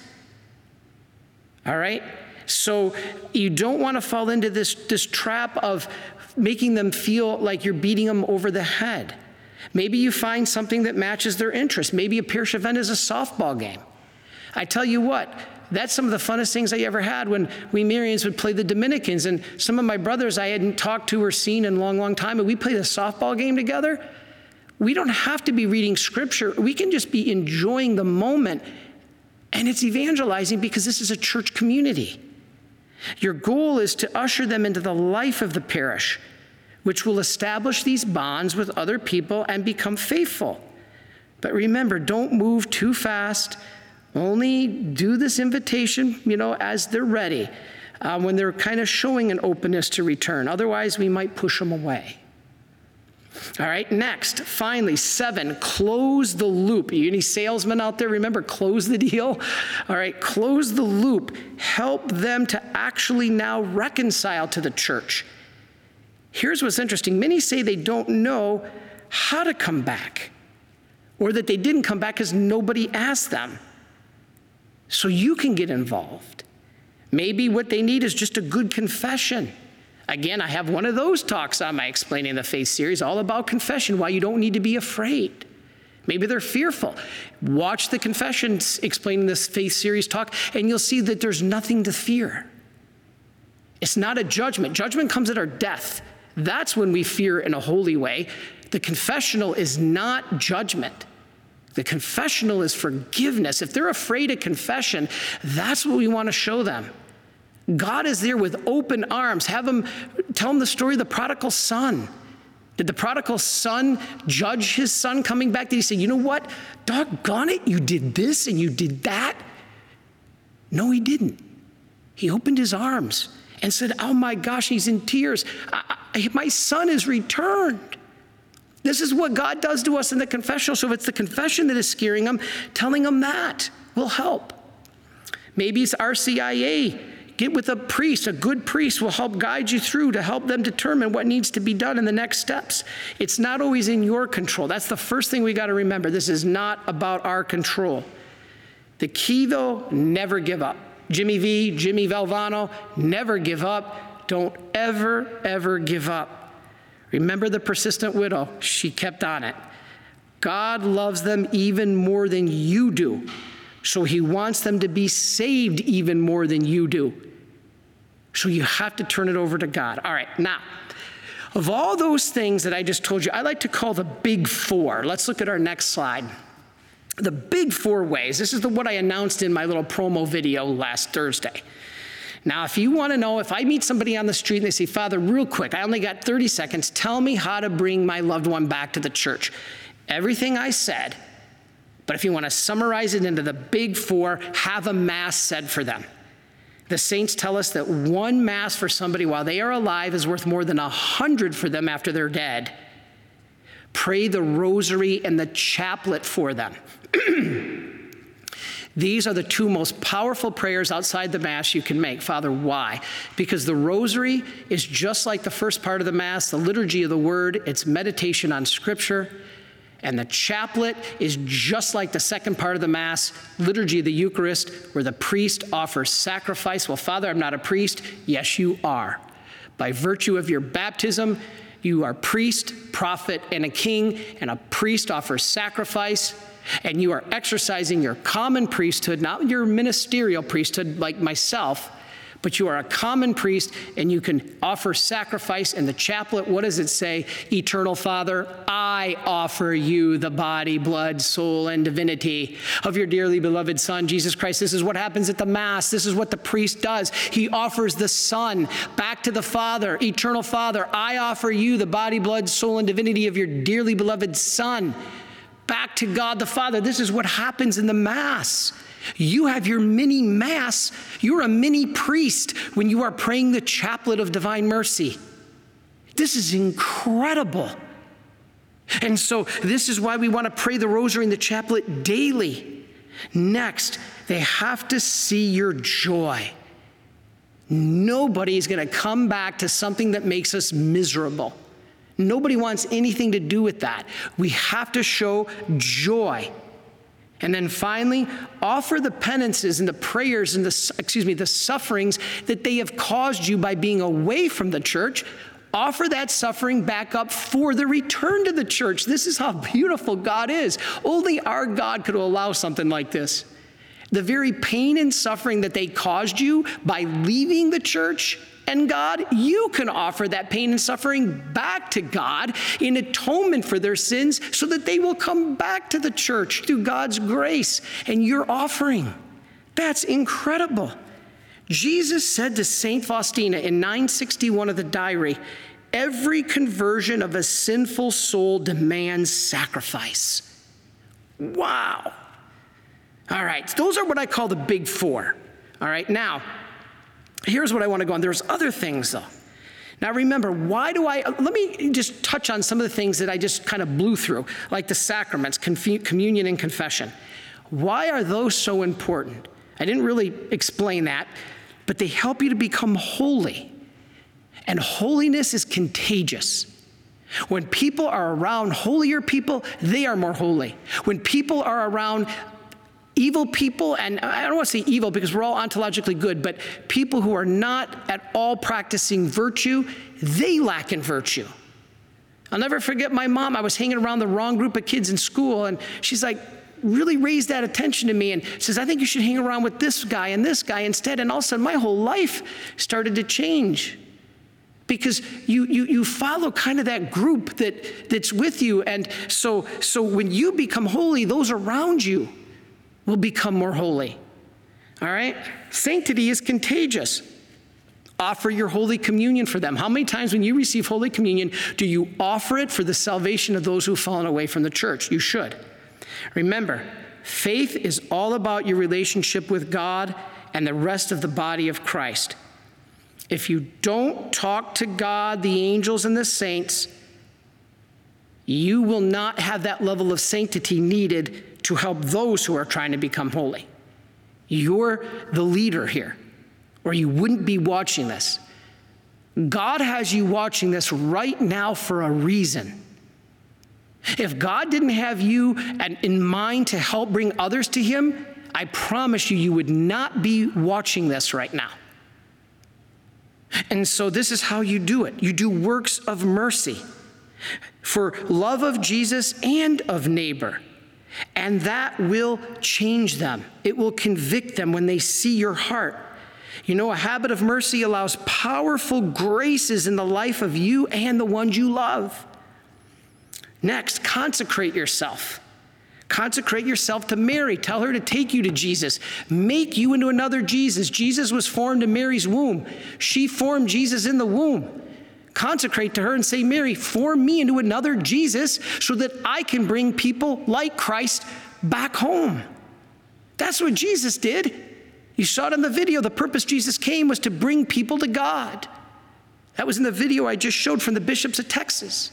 All right? So you don't want to fall into this, this trap of making them feel like you're beating them over the head. Maybe you find something that matches their interest. Maybe a parish event is a softball game. I tell you what, that's some of the funnest things I ever had when we Marians would play the Dominicans. And some of my brothers I hadn't talked to or seen in a long, long time, and we played a softball game together. We don't have to be reading scripture, we can just be enjoying the moment. And it's evangelizing because this is a church community. Your goal is to usher them into the life of the parish which will establish these bonds with other people and become faithful. But remember, don't move too fast. Only do this invitation, you know, as they're ready, um, when they're kind of showing an openness to return. Otherwise, we might push them away. All right, next, finally, seven, close the loop. You any salesmen out there? Remember, close the deal? All right, close the loop. Help them to actually now reconcile to the church. Here's what's interesting many say they don't know how to come back, or that they didn't come back because nobody asked them. So you can get involved. Maybe what they need is just a good confession. Again, I have one of those talks on my Explaining the Faith series, all about confession, why you don't need to be afraid. Maybe they're fearful. Watch the confessions explaining this faith series talk, and you'll see that there's nothing to fear. It's not a judgment. Judgment comes at our death. That's when we fear in a holy way. The confessional is not judgment. The confessional is forgiveness. If they're afraid of confession, that's what we want to show them. God is there with open arms. Have them tell them the story of the prodigal son. Did the prodigal son judge his son coming back? Did he say, you know what? Doggone it, you did this and you did that? No, he didn't. He opened his arms and said, Oh my gosh, he's in tears. I, my son is returned. This is what God does to us in the confessional. So if it's the confession that is scaring them, telling them that will help. Maybe it's RCIA Get with a priest. A good priest will help guide you through to help them determine what needs to be done in the next steps. It's not always in your control. That's the first thing we got to remember. This is not about our control. The key, though, never give up. Jimmy V, Jimmy Valvano, never give up. Don't ever, ever give up. Remember the persistent widow. She kept on it. God loves them even more than you do. So he wants them to be saved even more than you do. So you have to turn it over to God. All right, now, of all those things that I just told you, I like to call the big four. Let's look at our next slide. The big four ways. This is the, what I announced in my little promo video last Thursday. Now, if you want to know, if I meet somebody on the street and they say, Father, real quick, I only got 30 seconds, tell me how to bring my loved one back to the church. Everything I said, but if you want to summarize it into the big four, have a mass said for them. The saints tell us that one Mass for somebody while they are alive is worth more than a hundred for them after they're dead. Pray the rosary and the chaplet for them. These are the two most powerful prayers outside the Mass you can make. Father, why? Because the rosary is just like the first part of the Mass, the liturgy of the Word, it's meditation on Scripture. And the chaplet is just like the second part of the Mass, liturgy of the Eucharist, where the priest offers sacrifice. Well, Father, I'm not a priest. Yes, you are. By virtue of your baptism, you are priest, prophet, and a king, and a priest offers sacrifice. And you are exercising your common priesthood, not your ministerial priesthood like myself, but you are a common priest and you can offer sacrifice. In the chaplet, what does it say? Eternal Father, I offer you the body, blood, soul, and divinity of your dearly beloved Son, Jesus Christ. This is what happens at the Mass. This is what the priest does. He offers the Son back to the Father. Eternal Father, I offer you the body, blood, soul, and divinity of your dearly beloved Son back to God the Father. This is what happens in the Mass. You have your mini mass. You're a mini priest when you are praying the chaplet of divine mercy. This is incredible. And so, this is why we want to pray the rosary and the chaplet daily. Next, they have to see your joy. Nobody is going to come back to something that makes us miserable. Nobody wants anything to do with that. We have to show joy. And then finally, offer the penances and the prayers and the, excuse me, the sufferings that they have caused you by being away from the church. Offer that suffering back up for the return to the church. This is how beautiful God is. Only our God could allow something like this. The very pain and suffering that they caused you by leaving the church and God, you can offer that pain and suffering back to God in atonement for their sins so that they will come back to the church through God's grace and your offering. That's incredible. Jesus said to St. Faustina in 961 of the diary, Every conversion of a sinful soul demands sacrifice. Wow. All right, those are what I call the big four. All right, now, Here's what I want to go on. There's other things, though. Now, remember, why do I? Let me just touch on some of the things that I just kind of blew through, like the sacraments, communion, and confession. Why are those so important? I didn't really explain that, but they help you to become holy. And holiness is contagious. When people are around holier people, they are more holy. When people are around evil people, and I don't want to say evil because we're all ontologically good, but people who are not at all practicing virtue, they lack in virtue. I'll never forget my mom. I was hanging around the wrong group of kids in school, and she's like, really raised that attention to me and says, I think you should hang around with this guy and this guy instead. And all of a sudden, my whole life started to change because you, you, you follow kind of that group that, that's with you. And so, so when you become holy, those around you will become more holy. All right? Sanctity is contagious. Offer your Holy Communion for them. How many times when you receive Holy Communion do you offer it for the salvation of those who've fallen away from the church? You should. Remember, faith is all about your relationship with God and the rest of the body of Christ. If you don't talk to God, the angels, and the saints, you will not have that level of sanctity needed to help those who are trying to become holy. You're the leader here, or you wouldn't be watching this. God has you watching this right now for a reason. If God didn't have you in mind to help bring others to Him, I promise you, you would not be watching this right now. And so, this is how you do it you do works of mercy for love of Jesus and of neighbor. And that will change them. It will convict them when they see your heart. You know, a habit of mercy allows powerful graces in the life of you and the ones you love. Next, consecrate yourself. Consecrate yourself to Mary. Tell her to take you to Jesus. Make you into another Jesus. Jesus was formed in Mary's womb. She formed Jesus in the womb consecrate to her and say, Mary, form me into another Jesus so that I can bring people like Christ back home. That's what Jesus did. You saw it in the video. The purpose Jesus came was to bring people to God. That was in the video I just showed from the bishops of Texas.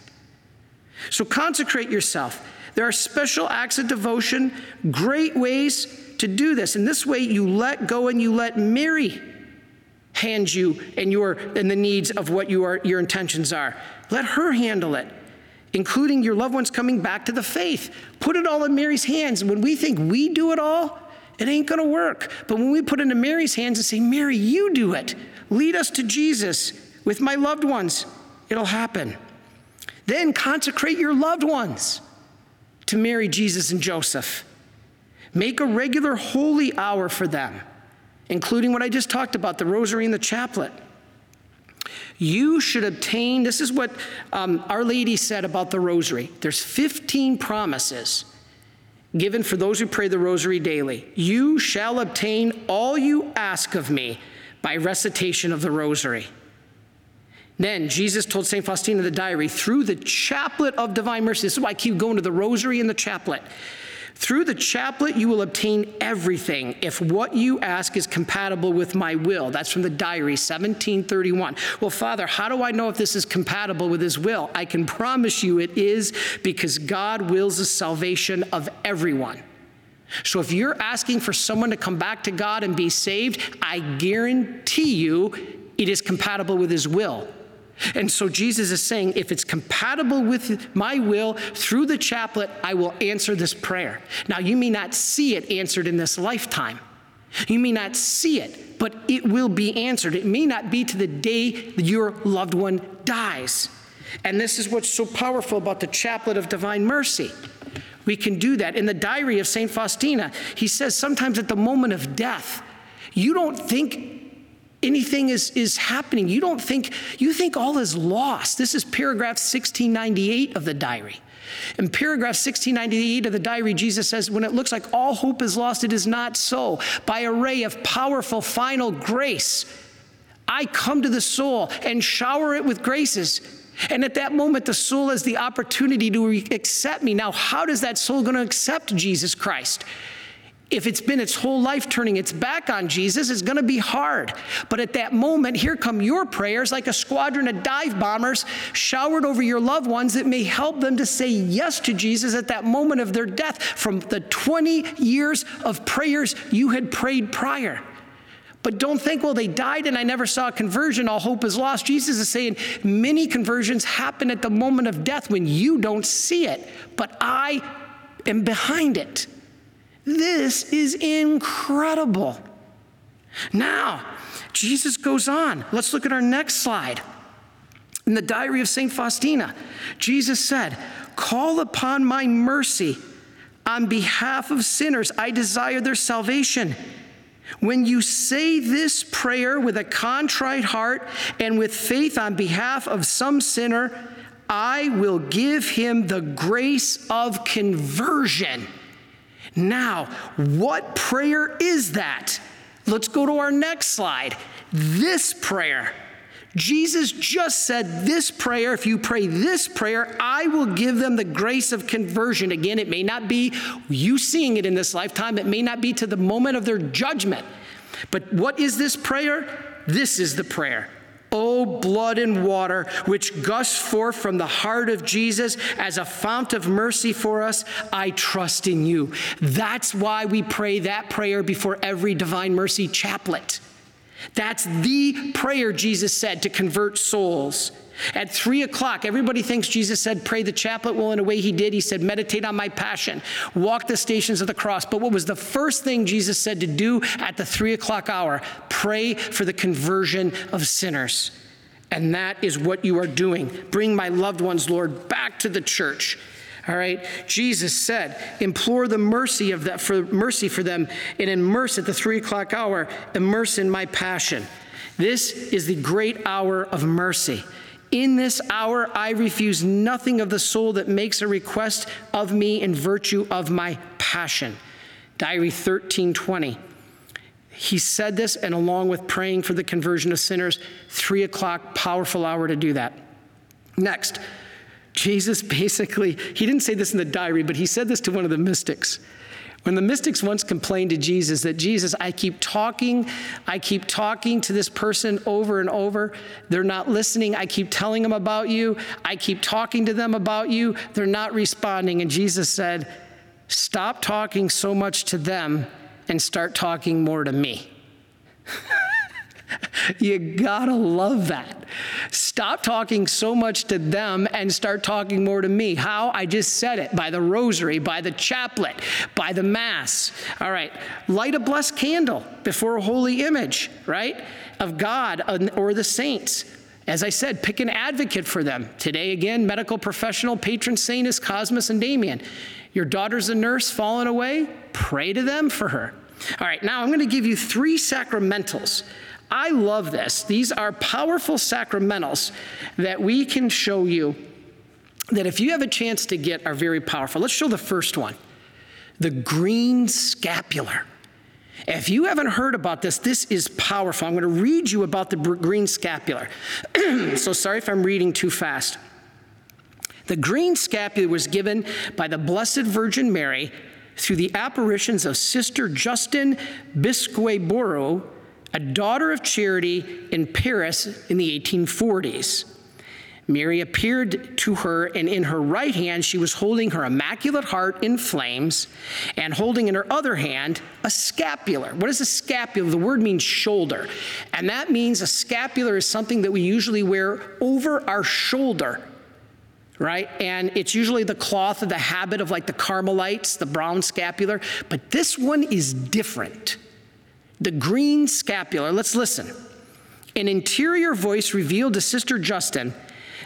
So consecrate yourself. There are special acts of devotion, great ways to do this. And this way, you let go and you let Mary hand you and your and the needs of what you are, your intentions are. Let her handle it, including your loved ones coming back to the faith. Put it all in Mary's hands. When we think we do it all, it ain't to work. But when we put it into Mary's hands and say, Mary, you do it, lead us to Jesus with my loved ones, it'll happen. Then consecrate your loved ones to Mary, Jesus, and Joseph. Make a regular holy hour for them including what I just talked about the rosary and the chaplet. You should obtain, this is what um, Our Lady said about the rosary. There's 15 promises given for those who pray the rosary daily. You shall obtain all you ask of me by recitation of the rosary. Then Jesus told St. Faustina the diary, through the chaplet of divine mercy, this is why I keep going to the rosary and the chaplet. Through the chaplet, you will obtain everything if what you ask is compatible with my will. That's from the diary, 1731. Well, Father, how do I know if this is compatible with His will? I can promise you it is because God wills the salvation of everyone. So if you're asking for someone to come back to God and be saved, I guarantee you it is compatible with His will. And so Jesus is saying, if it's compatible with my will through the chaplet, I will answer this prayer. Now, you may not see it answered in this lifetime. You may not see it, but it will be answered. It may not be to the day your loved one dies. And this is what's so powerful about the chaplet of divine mercy. We can do that. In the diary of St. Faustina, he says sometimes at the moment of death, you don't think anything is, is happening. You don't think, you think all is lost. This is paragraph 1698 of the diary. In paragraph 1698 of the diary, Jesus says, When it looks like all hope is lost, it is not so. By a ray of powerful final grace, I come to the soul and shower it with graces. And at that moment, the soul has the opportunity to accept me. Now, how does that soul going to accept Jesus Christ? If it's been its whole life turning its back on Jesus, it's going to be hard. But at that moment, here come your prayers like a squadron of dive bombers showered over your loved ones that may help them to say yes to Jesus at that moment of their death from the 20 years of prayers you had prayed prior. But don't think, well, they died and I never saw a conversion, all hope is lost. Jesus is saying many conversions happen at the moment of death when you don't see it, but I am behind it. This is incredible. Now, Jesus goes on. Let's look at our next slide. In the diary of St. Faustina, Jesus said, Call upon my mercy on behalf of sinners. I desire their salvation. When you say this prayer with a contrite heart and with faith on behalf of some sinner, I will give him the grace of conversion. Now, what prayer is that? Let's go to our next slide. This prayer. Jesus just said this prayer, if you pray this prayer, I will give them the grace of conversion. Again, it may not be you seeing it in this lifetime, it may not be to the moment of their judgment. But what is this prayer? This is the prayer. O blood and water, which gush forth from the heart of Jesus as a fount of mercy for us, I trust in you. That's why we pray that prayer before every Divine Mercy chaplet. That's the prayer Jesus said to convert souls. At three o'clock, everybody thinks Jesus said, Pray the chaplet. Well, in a way, he did. He said, Meditate on my passion, walk the stations of the cross. But what was the first thing Jesus said to do at the three o'clock hour? Pray for the conversion of sinners. And that is what you are doing. Bring my loved ones, Lord, back to the church. All right. Jesus said, implore the mercy of that for mercy for them and immerse at the three o'clock hour, immerse in my passion. This is the great hour of mercy. In this hour, I refuse nothing of the soul that makes a request of me in virtue of my passion. Diary 1320. He said this, and along with praying for the conversion of sinners, three o'clock, powerful hour to do that. Next, Jesus basically, he didn't say this in the diary, but he said this to one of the mystics. When the mystics once complained to Jesus that, Jesus, I keep talking, I keep talking to this person over and over. They're not listening. I keep telling them about you. I keep talking to them about you. They're not responding. And Jesus said, Stop talking so much to them and start talking more to me. you gotta love that. Stop talking so much to them and start talking more to me. How? I just said it by the rosary, by the chaplet, by the Mass. All right, light a blessed candle before a holy image, right, of God or the saints. As I said, pick an advocate for them. Today, again, medical professional patron saint is Cosmas and Damian. Your daughter's a nurse fallen away, pray to them for her. All right, now I'm to give you three sacramentals I love this. These are powerful sacramentals that we can show you that if you have a chance to get are very powerful. Let's show the first one the green scapular. If you haven't heard about this, this is powerful. I'm going to read you about the green scapular. so sorry if I'm reading too fast. The green scapular was given by the Blessed Virgin Mary through the apparitions of Sister Justin Bisqueyburu a daughter of charity in Paris in the 1840s. Mary appeared to her, and in her right hand she was holding her immaculate heart in flames, and holding in her other hand a scapular. What is a scapular? The word means shoulder, and that means a scapular is something that we usually wear over our shoulder right? And it's usually the cloth of the habit of like the Carmelites, the brown scapular, but this one is different. The green scapular, let's listen. An interior voice revealed to Sister Justin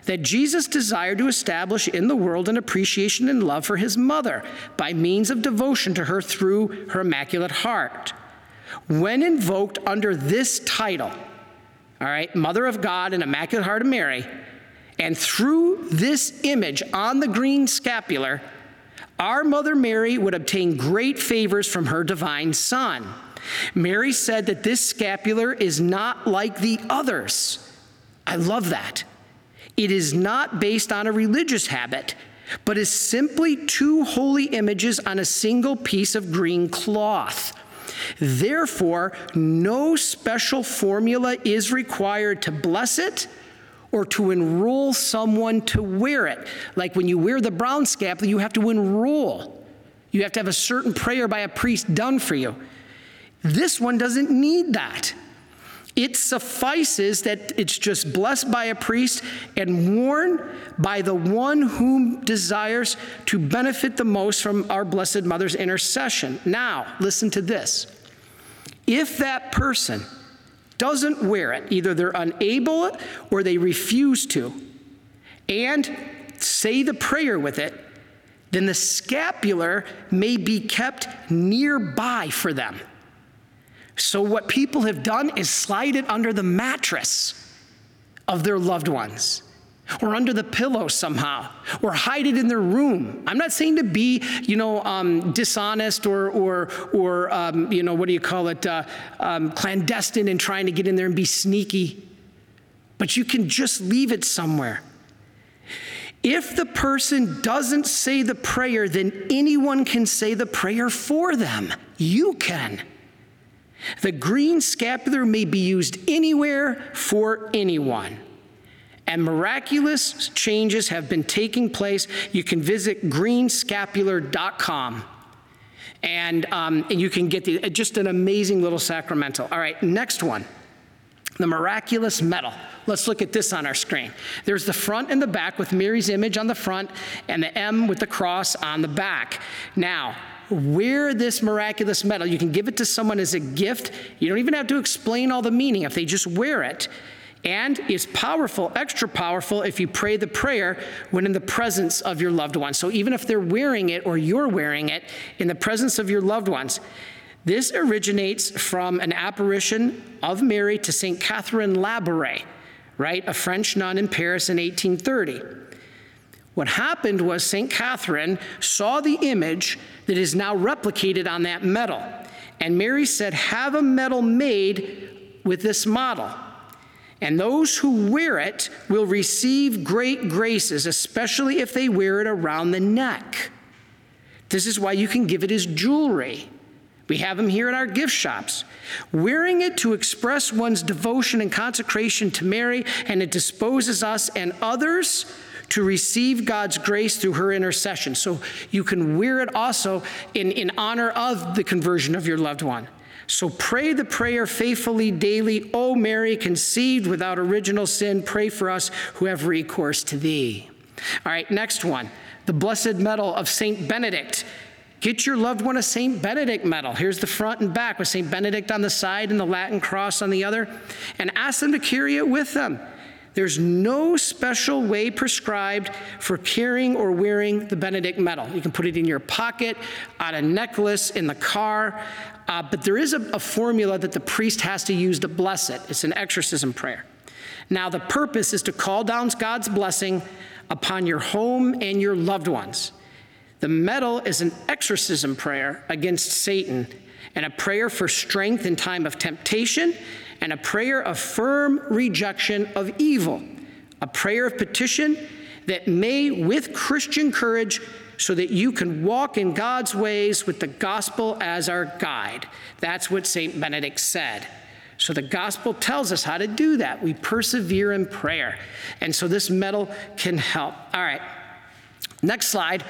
that Jesus desired to establish in the world an appreciation and love for his mother by means of devotion to her through her Immaculate Heart. When invoked under this title, all right, Mother of God and Immaculate Heart of Mary, and through this image on the green scapular, our Mother Mary would obtain great favors from her divine Son. Mary said that this scapular is not like the others. I love that. It is not based on a religious habit, but is simply two holy images on a single piece of green cloth. Therefore, no special formula is required to bless it or to enroll someone to wear it. Like when you wear the brown scapular, you have to enroll. You have to have a certain prayer by a priest done for you. This one doesn't need that. It suffices that it's just blessed by a priest and worn by the one whom desires to benefit the most from our Blessed Mother's intercession. Now, listen to this. If that person doesn't wear it, either they're unable or they refuse to, and say the prayer with it, then the scapular may be kept nearby for them. So, what people have done is slide it under the mattress of their loved ones or under the pillow somehow or hide it in their room. I'm not saying to be you know um, dishonest or or or um, you know what do you call it uh, um, clandestine and trying to get in there and be sneaky but you can just leave it somewhere. If the person doesn't say the prayer then anyone can say the prayer for them. You can the green scapular may be used anywhere for anyone. And miraculous changes have been taking place. You can visit greenscapular.com. And, um, and you can get the, just an amazing little sacramental. All right, next one the miraculous medal. Let's look at this on our screen. There's the front and the back with Mary's image on the front and the M with the cross on the back. Now, wear this miraculous medal. You can give it to someone as a gift. You don't even have to explain all the meaning if they just wear it. And it's powerful, extra powerful, if you pray the prayer when in the presence of your loved ones. So even if they're wearing it or you're wearing it in the presence of your loved ones, this originates from an apparition of Mary to St. Catherine Labouré, right? A French nun in Paris in 1830. What happened was St. Catherine saw the image that is now replicated on that medal. And Mary said, Have a medal made with this model. And those who wear it will receive great graces, especially if they wear it around the neck. This is why you can give it as jewelry. We have them here in our gift shops. Wearing it to express one's devotion and consecration to Mary, and it disposes us and others to receive God's grace through her intercession. So you can wear it also in, in honor of the conversion of your loved one. So pray the prayer faithfully daily. O Mary, conceived without original sin, pray for us who have recourse to thee. All right, next one the Blessed Medal of Saint Benedict. Get your loved one a St. Benedict medal. Here's the front and back with St. Benedict on the side and the Latin cross on the other. And ask them to carry it with them. There's no special way prescribed for carrying or wearing the Benedict medal. You can put it in your pocket, on a necklace, in the car, uh, but there is a, a formula that the priest has to use to bless it. It's an exorcism prayer. Now, the purpose is to call down God's blessing upon your home and your loved ones. The medal is an exorcism prayer against Satan and a prayer for strength in time of temptation and a prayer of firm rejection of evil, a prayer of petition that may, with Christian courage, so that you can walk in God's ways with the gospel as our guide. That's what St. Benedict said. So the gospel tells us how to do that. We persevere in prayer. And so this medal can help. All right, next slide.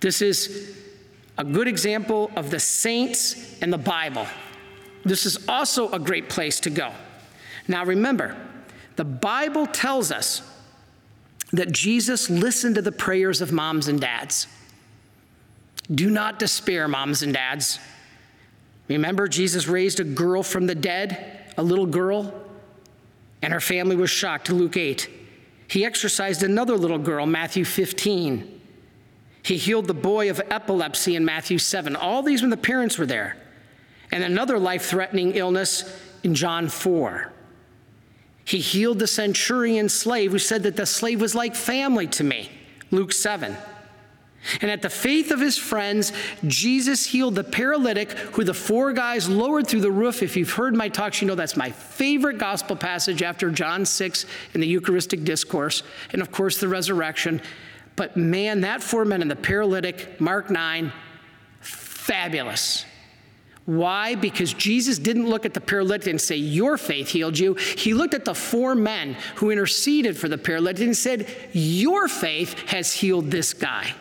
This is a good example of the saints and the Bible this is also a great place to go. Now remember, the Bible tells us that Jesus listened to the prayers of moms and dads. Do not despair, moms and dads. Remember, Jesus raised a girl from the dead, a little girl, and her family was shocked, Luke 8. He exorcised another little girl, Matthew 15. He healed the boy of epilepsy in Matthew 7. All these when the parents were there and another life threatening illness in John 4. He healed the centurion slave who said that the slave was like family to me, Luke 7. And at the faith of his friends, Jesus healed the paralytic who the four guys lowered through the roof. If you've heard my talks, you know that's my favorite gospel passage after John 6 in the Eucharistic discourse, and of course the resurrection. But man, that four men and the paralytic, Mark 9, fabulous. Why? Because Jesus didn't look at the paralytic and say, Your faith healed you. He looked at the four men who interceded for the paralytic and said, Your faith has healed this guy.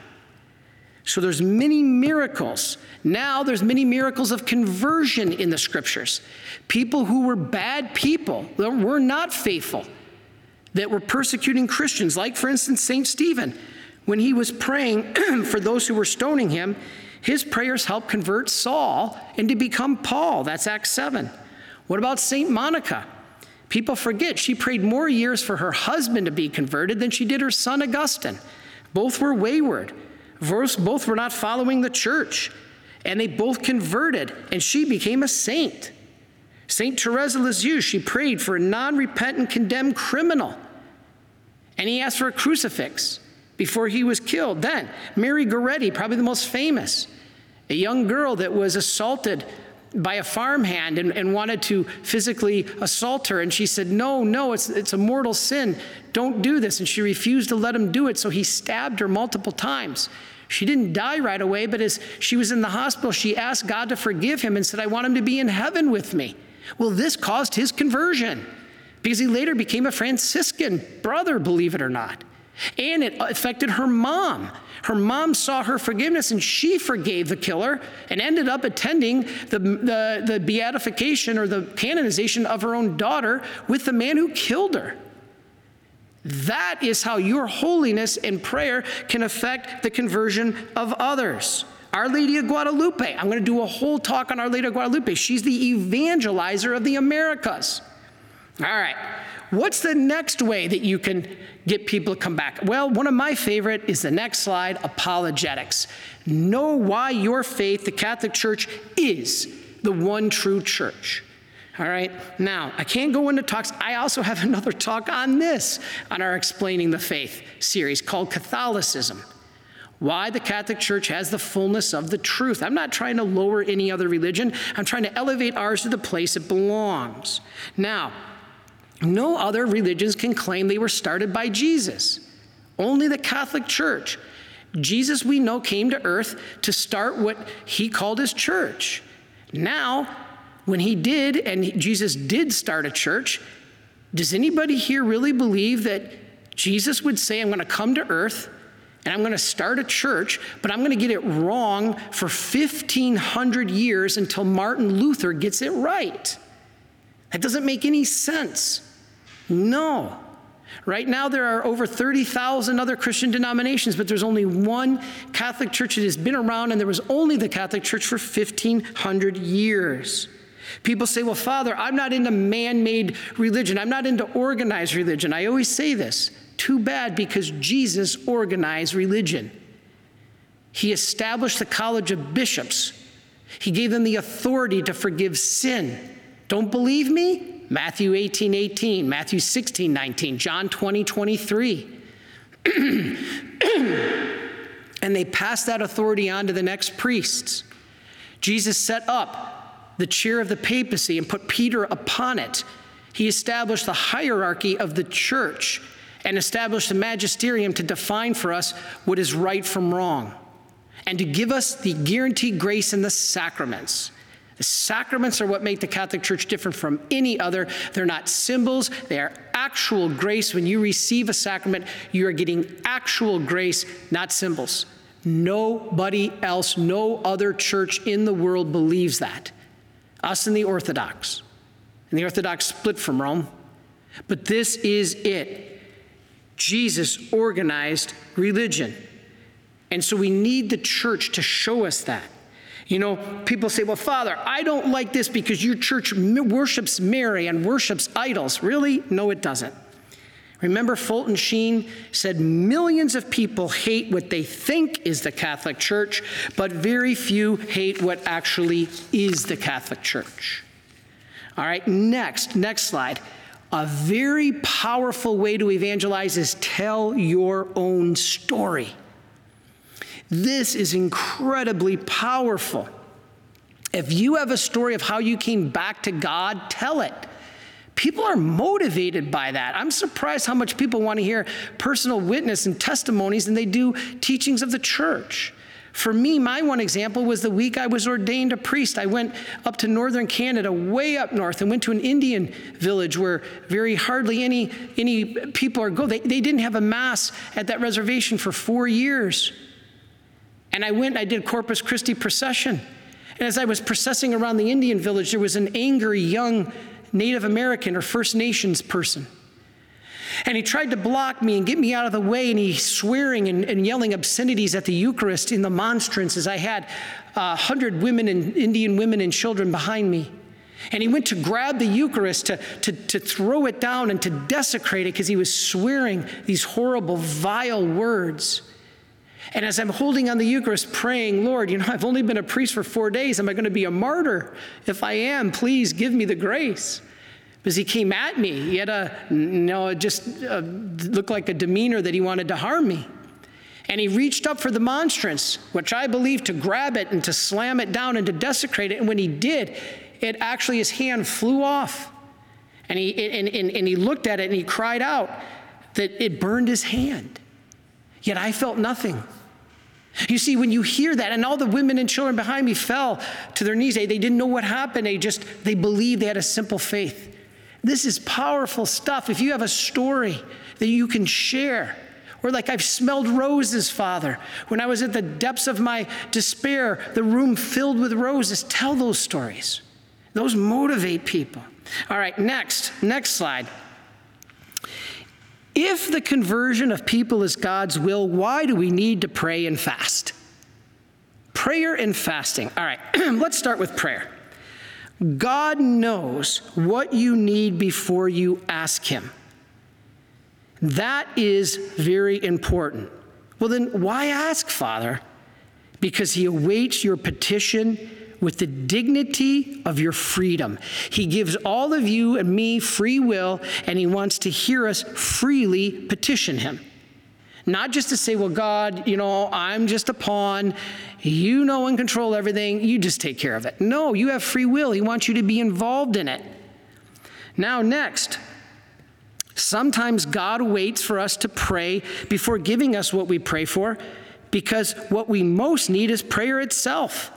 So there's many miracles. Now there's many miracles of conversion in the scriptures. People who were bad people, that were not faithful, that were persecuting Christians, like for instance St. Stephen, when he was praying for those who were stoning him, his prayers helped convert Saul into become Paul. That's Acts 7. What about St. Monica? People forget she prayed more years for her husband to be converted than she did her son Augustine. Both were wayward. Both were not following the church. And they both converted, and she became a saint. St. Teresa Lisieux, she prayed for a non repentant condemned criminal. And he asked for a crucifix before he was killed. Then, Mary Goretti, probably the most famous, a young girl that was assaulted by a farmhand and, and, wanted to physically assault her. And she said, No, no, it's, it's a mortal sin. Don't do this. And she refused to let him do it. So he stabbed her multiple times. She didn't die right away, but as she was in the hospital, she asked God to forgive him and said, I want him to be in heaven with me. Well, this caused his conversion because he later became a Franciscan brother, believe it or not. And it affected her mom. Her mom saw her forgiveness and she forgave the killer and ended up attending the, the, the, beatification or the canonization of her own daughter with the man who killed her. That is how your holiness and prayer can affect the conversion of others. Our Lady of Guadalupe, I'm going to do a whole talk on Our Lady of Guadalupe. She's the evangelizer of the Americas. All right. What's the next way that you can get people to come back? Well, one of my favorite is the next slide apologetics. Know why your faith, the Catholic Church, is the one true church. All right, now I can't go into talks. I also have another talk on this on our Explaining the Faith series called Catholicism. Why the Catholic Church has the fullness of the truth. I'm not trying to lower any other religion, I'm trying to elevate ours to the place it belongs. Now, no other religions can claim they were started by Jesus, only the Catholic Church. Jesus, we know, came to earth to start what he called his church. Now, when he did, and Jesus did start a church, does anybody here really believe that Jesus would say, I'm going to come to earth and I'm going to start a church, but I'm going to get it wrong for 1,500 years until Martin Luther gets it right? That doesn't make any sense. No. Right now, there are over 30,000 other Christian denominations, but there's only one Catholic church that has been around, and there was only the Catholic Church for 1,500 years. People say, Well, Father, I'm not into man made religion, I'm not into organized religion. I always say this too bad because Jesus organized religion. He established the College of Bishops, He gave them the authority to forgive sin. Don't believe me? Matthew 18, 18, Matthew 16, 19, John 20, 23. and they passed that authority on to the next priests. Jesus set up the chair of the papacy and put Peter upon it. He established the hierarchy of the church and established the magisterium to define for us what is right from wrong and to give us the guaranteed grace in the sacraments. The sacraments are what make the Catholic Church different from any other. They're not symbols, they are actual grace. When you receive a sacrament, you are getting actual grace, not symbols. Nobody else, no other church in the world believes that. Us and the Orthodox. And the Orthodox split from Rome. But this is it. Jesus organized religion. And so we need the church to show us that. You know, people say, well, Father, I don't like this because your church worships Mary and worships idols. Really? No, it doesn't. Remember, Fulton Sheen said millions of people hate what they think is the Catholic Church, but very few hate what actually is the Catholic Church. All right, next, next slide. A very powerful way to evangelize is tell your own story. This is incredibly powerful. If you have a story of how you came back to God, tell it. People are motivated by that. I'm surprised how much people want to hear personal witness and testimonies than they do teachings of the church. For me, my one example was the week I was ordained a priest. I went up to northern Canada, way up north, and went to an Indian village where very hardly any, any people are go. They, they didn't have a mass at that reservation for four years. And I went, I did Corpus Christi procession. And as I was processing around the Indian village, there was an angry young Native American or First Nations person. And he tried to block me and get me out of the way, and he's swearing and, and yelling obscenities at the Eucharist in the monstrance as I had a uh, hundred women and Indian women and children behind me. And he went to grab the Eucharist to, to, to throw it down and to desecrate it because he was swearing these horrible, vile words. And as I'm holding on the Eucharist, praying, Lord, you know, I've only been a priest for four days. Am I going to be a martyr? If I am, please give me the grace. Because he came at me. He had a, you know, just uh, looked like a demeanor that he wanted to harm me. And he reached up for the monstrance, which I believe to grab it and to slam it down and to desecrate it. And when he did, it actually, his hand flew off. And he, and, and, and he looked at it and he cried out that it burned his hand. Yet I felt nothing. You see, when you hear that, and all the women and children behind me fell to their knees, they, they didn't know what happened. They just, they believed they had a simple faith. This is powerful stuff. If you have a story that you can share, or like I've smelled roses, Father, when I was at the depths of my despair, the room filled with roses, tell those stories. Those motivate people. All right, next, next slide. If the conversion of people is God's will, why do we need to pray and fast? Prayer and fasting. All right, let's start with prayer. God knows what you need before you ask Him. That is very important. Well, then why ask, Father? Because He awaits your petition with the dignity of your freedom. He gives all of you and me free will, and He wants to hear us freely petition Him. Not just to say, well, God, you know, I'm just a pawn. You know and control everything. You just take care of it. No, you have free will. He wants you to be involved in it. Now, next, sometimes God waits for us to pray before giving us what we pray for because what we most need is prayer itself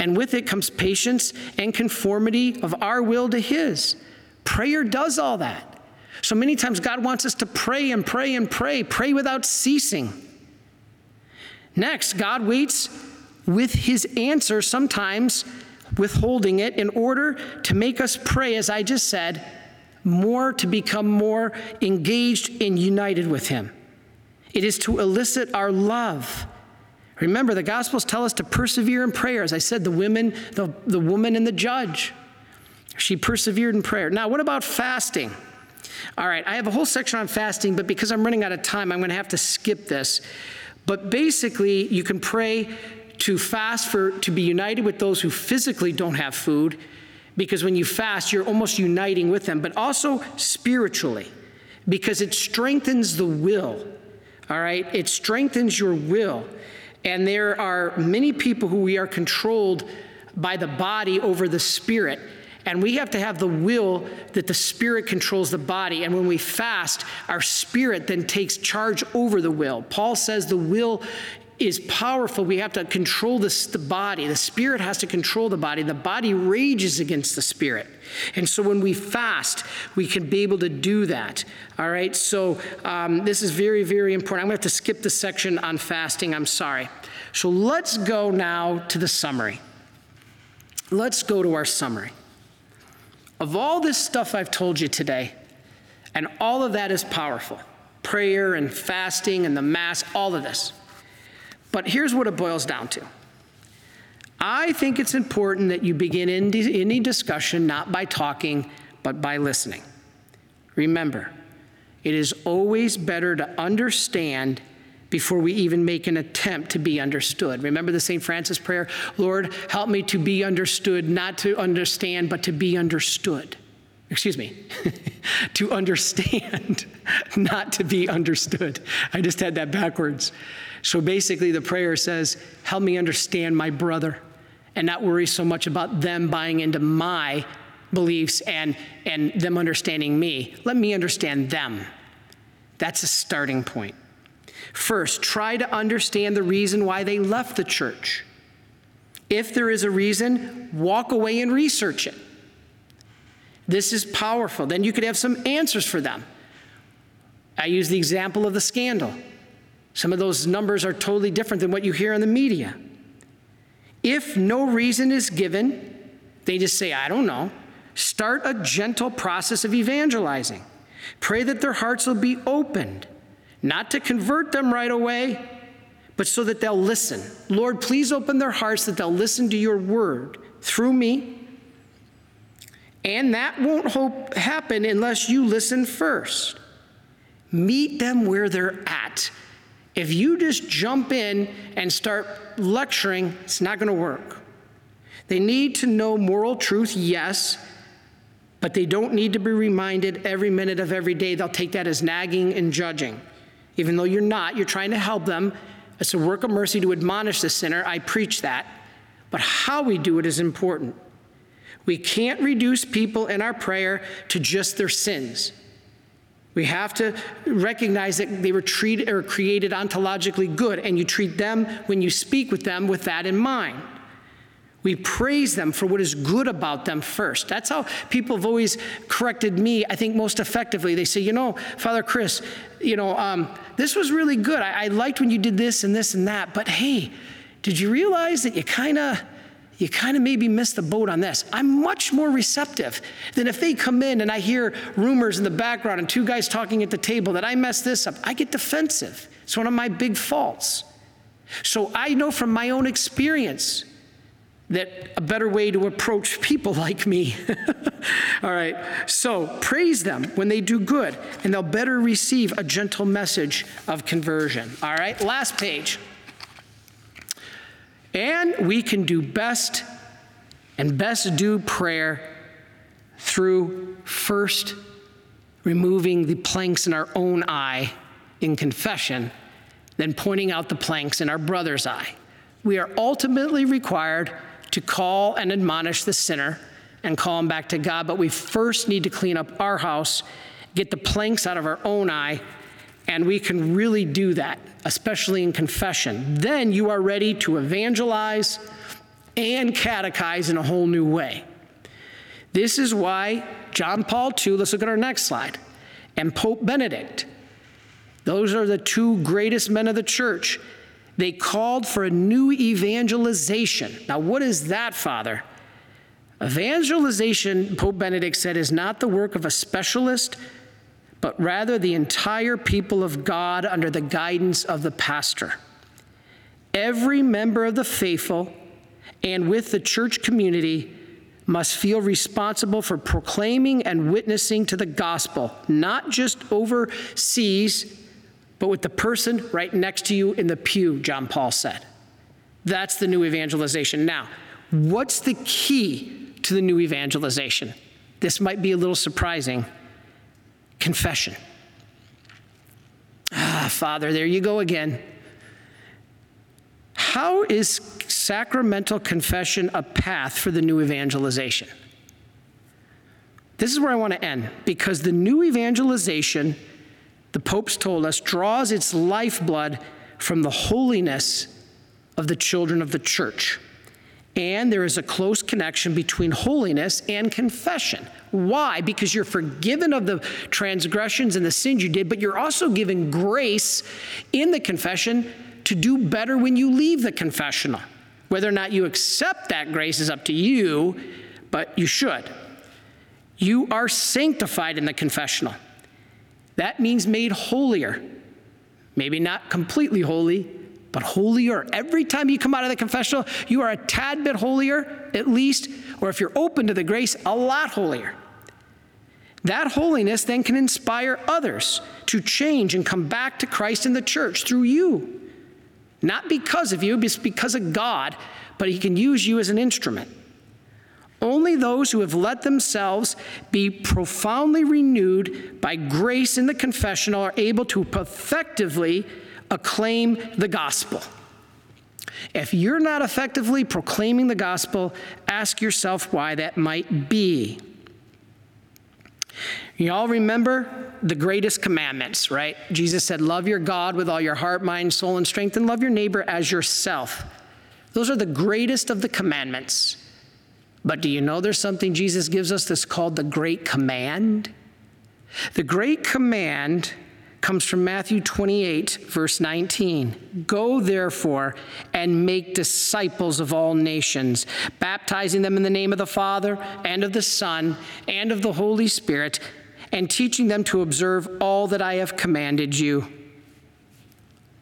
and with it comes patience and conformity of our will to His. Prayer does all that. So many times God wants us to pray and pray and pray, pray without ceasing. Next, God waits with His answer, sometimes withholding it, in order to make us pray, as I just said, more to become more engaged and united with Him. It is to elicit our love Remember, the Gospels tell us to persevere in prayer. As I said, the women, the, the woman and the judge, she persevered in prayer. Now, what about fasting? All right, I have a whole section on fasting, but because I'm running out of time, I'm going to have to skip this. But basically, you can pray to fast for to be united with those who physically don't have food, because when you fast, you're almost uniting with them, but also spiritually, because it strengthens the will. All right, it strengthens your will. And there are many people who we are controlled by the body over the spirit. And we have to have the will that the spirit controls the body. And when we fast, our spirit then takes charge over the will. Paul says the will is powerful. We have to control the body. The spirit has to control the body. The body rages against the spirit. And so when we fast, we can be able to do that. All right, so um, this is very, very important. I'm going to have to skip the section on fasting. I'm sorry. So let's go now to the summary. Let's go to our summary. Of all this stuff I've told you today, and all of that is powerful prayer and fasting and the Mass, all of this. But here's what it boils down to I think it's important that you begin any discussion not by talking, but by listening. Remember, it is always better to understand before we even make an attempt to be understood. Remember the St. Francis prayer Lord, help me to be understood, not to understand, but to be understood. Excuse me, to understand, not to be understood. I just had that backwards. So basically, the prayer says, Help me understand my brother and not worry so much about them buying into my beliefs and, and them understanding me. Let me understand them. That's a starting point. First, try to understand the reason why they left the church. If there is a reason, walk away and research it. This is powerful. Then you could have some answers for them. I use the example of the scandal. Some of those numbers are totally different than what you hear in the media. If no reason is given, they just say, I don't know. Start a gentle process of evangelizing. Pray that their hearts will be opened, not to convert them right away, but so that they'll listen. Lord, please open their hearts that they'll listen to your word through me. And that won't hope happen unless you listen first. Meet them where they're at. If you just jump in and start lecturing, it's not going to work. They need to know moral truth, yes, but they don't need to be reminded every minute of every day. They'll take that as nagging and judging. Even though you're not, you're trying to help them. It's a work of mercy to admonish the sinner. I preach that. But how we do it is important. We can't reduce people in our prayer to just their sins. We have to recognize that they were treated or created ontologically good, and you treat them when you speak with them with that in mind. We praise them for what is good about them first. That's how people have always corrected me, I think, most effectively. They say, you know, Father Chris, you know, um, this was really good. I, I liked when you did this and this and that, but hey, did you realize that you kind of you kind of maybe missed the boat on this. I'm much more receptive than if they come in and I hear rumors in the background and two guys talking at the table that I messed this up. I get defensive. It's one of my big faults. So I know from my own experience that a better way to approach people like me. All right, so praise them when they do good, and they'll better receive a gentle message of conversion. All right, last page. And we can do best and best do prayer through first removing the planks in our own eye in confession, then pointing out the planks in our brother's eye. We are ultimately required to call and admonish the sinner and call him back to God, but we first need to clean up our house, get the planks out of our own eye, and we can really do that, especially in confession. Then you are ready to evangelize and catechize in a whole new way. This is why John Paul II, let's look at our next slide, and Pope Benedict, those are the two greatest men of the church. They called for a new evangelization. Now, what is that, Father? Evangelization, Pope Benedict said, is not the work of a specialist but rather the entire people of God under the guidance of the pastor. Every member of the faithful and with the church community must feel responsible for proclaiming and witnessing to the gospel, not just overseas, but with the person right next to you in the pew, John Paul said. That's the new evangelization. Now, what's the key to the new evangelization? This might be a little surprising confession. Ah, Father, there you go again. How is sacramental confession a path for the new evangelization? This is where I want to end because the new evangelization, the popes told us, draws its lifeblood from the holiness of the children of the church. And there is a close connection between holiness and confession. Why? Because you're forgiven of the transgressions and the sins you did, but you're also given grace in the confession to do better when you leave the confessional. Whether or not you accept that grace is up to you, but you should. You are sanctified in the confessional. That means made holier. Maybe not completely holy, but holier. Every time you come out of the confessional, you are a tad bit holier, at least, or if you're open to the grace, a lot holier. That holiness then can inspire others to change and come back to Christ in the church through you. Not because of you, but because of God, but He can use you as an instrument. Only those who have let themselves be profoundly renewed by grace in the confessional are able to effectively acclaim the gospel. If you're not effectively proclaiming the gospel, ask yourself why that might be. You all remember the greatest commandments, right? Jesus said, Love your God with all your heart, mind, soul, and strength, and love your neighbor as yourself. Those are the greatest of the commandments. But do you know there's something Jesus gives us that's called the Great Command? The Great Command comes from Matthew 28, verse 19. Go therefore and make disciples of all nations, baptizing them in the name of the Father and of the Son and of the Holy Spirit, and teaching them to observe all that I have commanded you.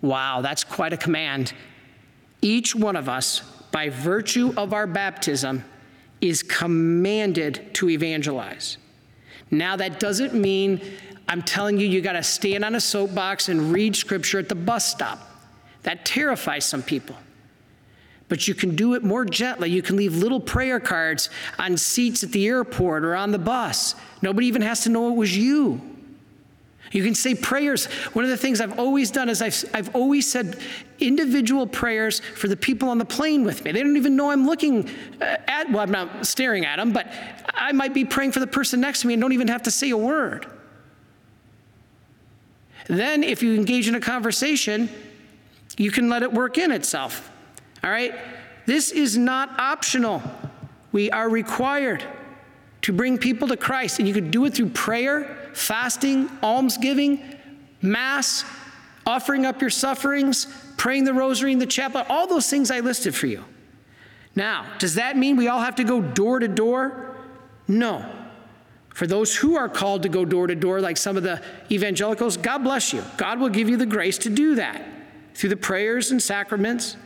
Wow, that's quite a command. Each one of us, by virtue of our baptism, is commanded to evangelize. Now, that doesn't mean I'm telling you, you got to stand on a soapbox and read scripture at the bus stop. That terrifies some people. But you can do it more gently. You can leave little prayer cards on seats at the airport or on the bus. Nobody even has to know it was you. You can say prayers. One of the things I've always done is I've, I've always said individual prayers for the people on the plane with me. They don't even know I'm looking uh, at, well, I'm not staring at them, but I might be praying for the person next to me and don't even have to say a word. Then, if you engage in a conversation, you can let it work in itself. All right? This is not optional. We are required to bring people to Christ, and you could do it through prayer, fasting, almsgiving, mass, offering up your sufferings, praying the rosary in the chapel, all those things I listed for you. Now, does that mean we all have to go door to door? No. For those who are called to go door to door, like some of the evangelicals, God bless you. God will give you the grace to do that through the prayers and sacraments.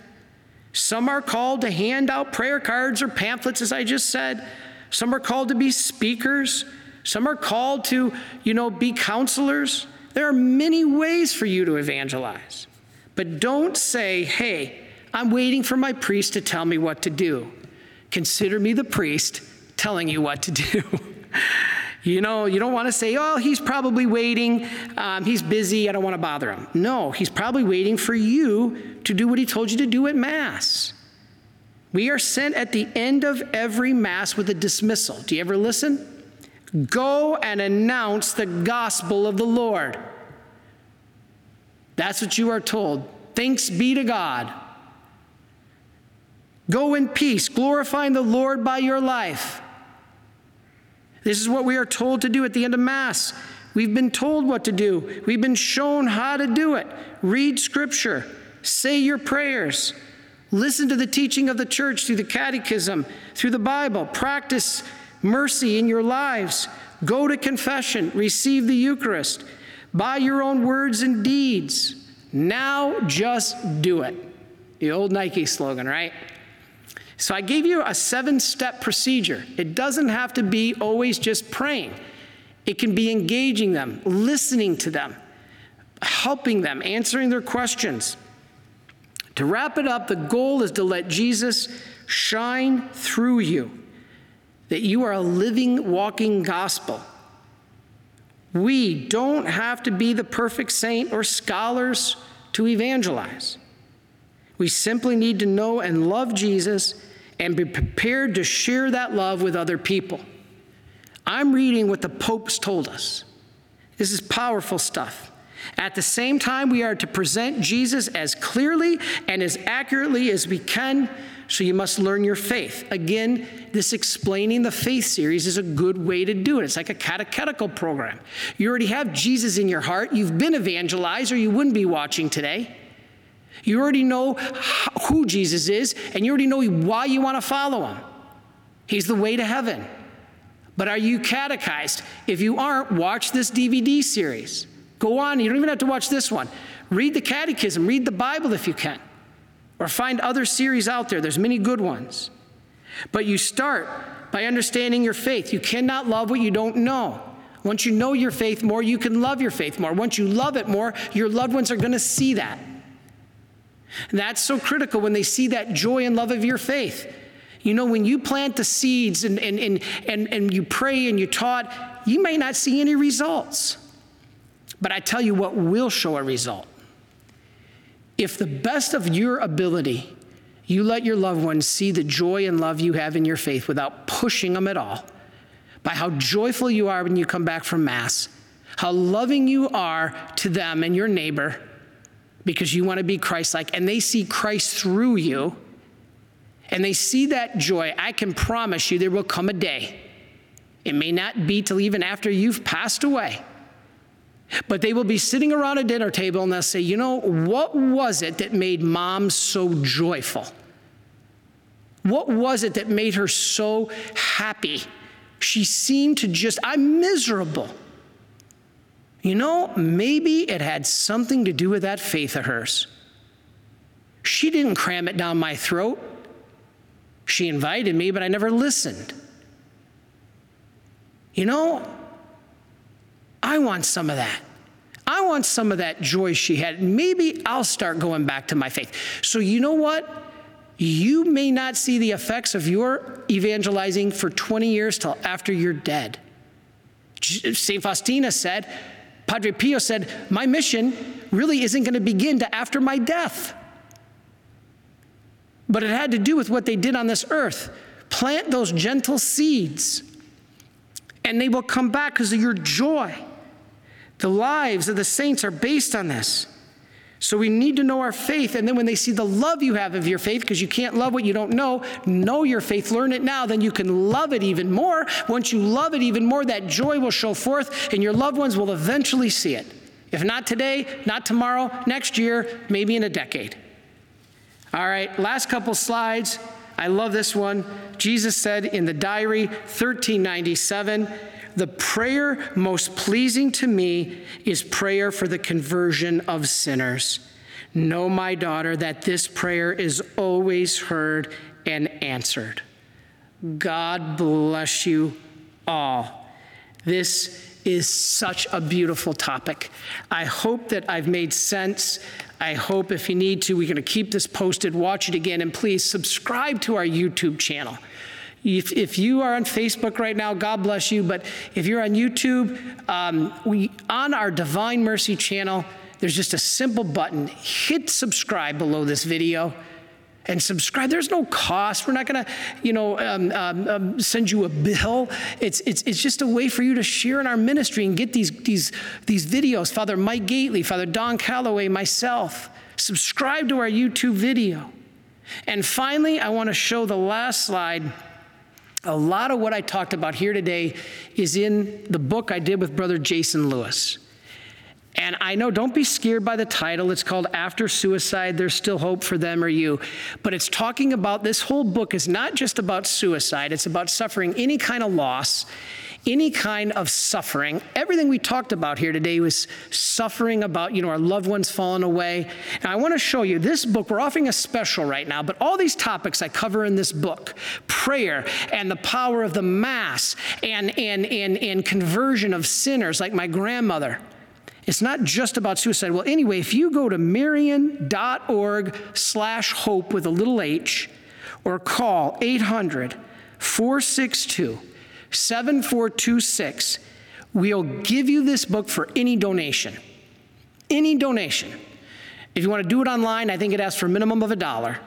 Some are called to hand out prayer cards or pamphlets, as I just said. Some are called to be speakers. Some are called to, you know, be counselors. There are many ways for you to evangelize. But don't say, hey, I'm waiting for my priest to tell me what to do. Consider me the priest telling you what to do. You know, you don't want to say, oh, he's probably waiting. Um, he's busy. I don't want to bother him. No, he's probably waiting for you to do what he told you to do at Mass. We are sent at the end of every Mass with a dismissal. Do you ever listen? Go and announce the gospel of the Lord. That's what you are told. Thanks be to God. Go in peace, glorifying the Lord by your life. This is what we are told to do at the end of Mass. We've been told what to do, we've been shown how to do it. Read Scripture, say your prayers, listen to the teaching of the church through the catechism, through the Bible, practice mercy in your lives, go to confession, receive the Eucharist, by your own words and deeds. Now just do it. The old Nike slogan, right? So I gave you a seven step procedure. It doesn't have to be always just praying, it can be engaging them, listening to them, helping them, answering their questions. To wrap it up, the goal is to let Jesus shine through you, that you are a living, walking gospel. We don't have to be the perfect saint or scholars to evangelize. We simply need to know and love Jesus and be prepared to share that love with other people. I'm reading what the popes told us. This is powerful stuff. At the same time, we are to present Jesus as clearly and as accurately as we can, so you must learn your faith. Again, this explaining the faith series is a good way to do it. It's like a catechetical program. You already have Jesus in your heart, you've been evangelized, or you wouldn't be watching today. You already know who Jesus is, and you already know why you want to follow him. He's the way to heaven. But are you catechized? If you aren't, watch this DVD series. Go on, you don't even have to watch this one. Read the catechism, read the Bible if you can, or find other series out there. There's many good ones. But you start by understanding your faith. You cannot love what you don't know. Once you know your faith more, you can love your faith more. Once you love it more, your loved ones are going to see that. And that's so critical when they see that joy and love of your faith. You know, when you plant the seeds and, and, and, and, and you pray and you taught, you may not see any results. But I tell you what will show a result. If the best of your ability, you let your loved ones see the joy and love you have in your faith without pushing them at all, by how joyful you are when you come back from Mass, how loving you are to them and your neighbor because you want to be Christ like, and they see Christ through you, and they see that joy, I can promise you there will come a day. It may not be till even after you've passed away. But they will be sitting around a dinner table and they'll say, You know, what was it that made mom so joyful? What was it that made her so happy? She seemed to just, I'm miserable. You know, maybe it had something to do with that faith of hers. She didn't cram it down my throat. She invited me, but I never listened. You know, I want some of that. I want some of that joy she had. Maybe I'll start going back to my faith. So, you know what? You may not see the effects of your evangelizing for 20 years till after you're dead. St. Faustina said, Padre Pio said, My mission really isn't going to begin to after my death. But it had to do with what they did on this earth. Plant those gentle seeds, and they will come back because of your joy. The lives of the saints are based on this. So we need to know our faith. And then when they see the love you have of your faith, because you can't love what you don't know, know your faith, learn it now, then you can love it even more. Once you love it even more, that joy will show forth, and your loved ones will eventually see it. If not today, not tomorrow, next year, maybe in a decade. All right, last couple slides. I love this one. Jesus said in the diary, 1397, the prayer most pleasing to me is prayer for the conversion of sinners. Know, my daughter, that this prayer is always heard and answered. God bless you all. This is such a beautiful topic. I hope that I've made sense. I hope if you need to, we're going to keep this posted, watch it again, and please subscribe to our YouTube channel. If, if you are on Facebook right now, God bless you. But if you're on YouTube, um, we on our Divine Mercy channel, there's just a simple button. Hit subscribe below this video and subscribe. There's no cost. We're not going to, you know, um, um, um, send you a bill. It's, it's, it's just a way for you to share in our ministry and get these, these, these videos. Father Mike Gaitley, Father Don Calloway, myself. Subscribe to our YouTube video. And finally, I want to show the last slide a lot of what I talked about here today is in the book I did with Brother Jason Lewis. And I know, don't be scared by the title. It's called After Suicide There's Still Hope for Them or You. But it's talking about this whole book is not just about suicide, it's about suffering any kind of loss any kind of suffering. Everything we talked about here today was suffering about, you know, our loved ones falling away. And I want to show you this book. We're offering a special right now, but all these topics I cover in this book prayer and the power of the Mass and, and, and, and conversion of sinners like my grandmother. It's not just about suicide. Well, anyway, if you go to marian.org slash hope with a little h or call 800 462 7426. We'll give you this book for any donation. Any donation. If you want to do it online, I think it asks for a minimum of a dollar.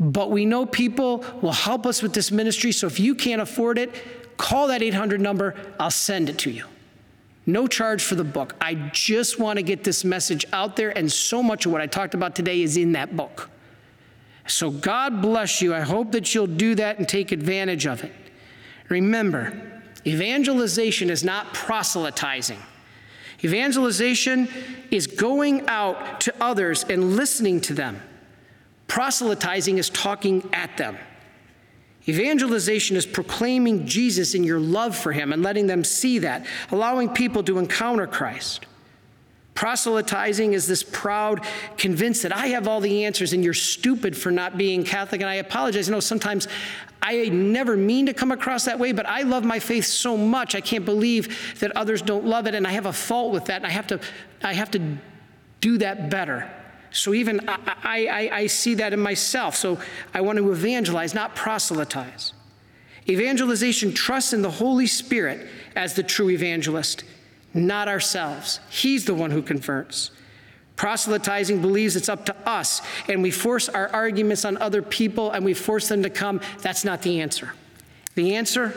But we know people will help us with this ministry, so if you can't afford it, call that 800 number. I'll send it to you. No charge for the book. I just want to get this message out there, and so much of what I talked about today is in that book. So God bless you. I hope that you'll do that and take advantage of it. Remember, evangelization is not proselytizing. Evangelization is going out to others and listening to them. Proselytizing is talking at them. Evangelization is proclaiming Jesus in your love for him and letting them see that, allowing people to encounter Christ. Proselytizing is this proud, convinced that I have all the answers and you're stupid for not being Catholic. And I apologize. You know sometimes I never mean to come across that way, but I love my faith so much. I can't believe that others don't love it. And I have a fault with that. And I have to, I have to do that better. So even I, I, I see that in myself. So I want to evangelize, not proselytize. Evangelization trusts in the Holy Spirit as the true evangelist not ourselves. He's the one who converts. Proselytizing believes it's up to us, and we force our arguments on other people and we force them to come. That's not the answer. The answer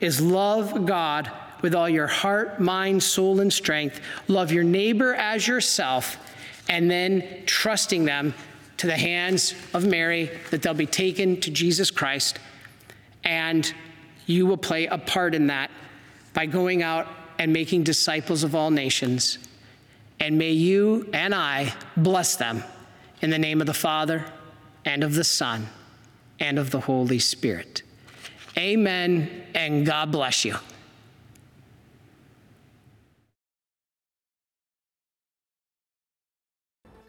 is love God with all your heart, mind, soul, and strength. Love your neighbor as yourself, and then trusting them to the hands of Mary that they'll be taken to Jesus Christ. And you will play a part in that by going out and making disciples of all nations. And may you and I bless them in the name of the Father and of the Son and of the Holy Spirit. Amen, and God bless you.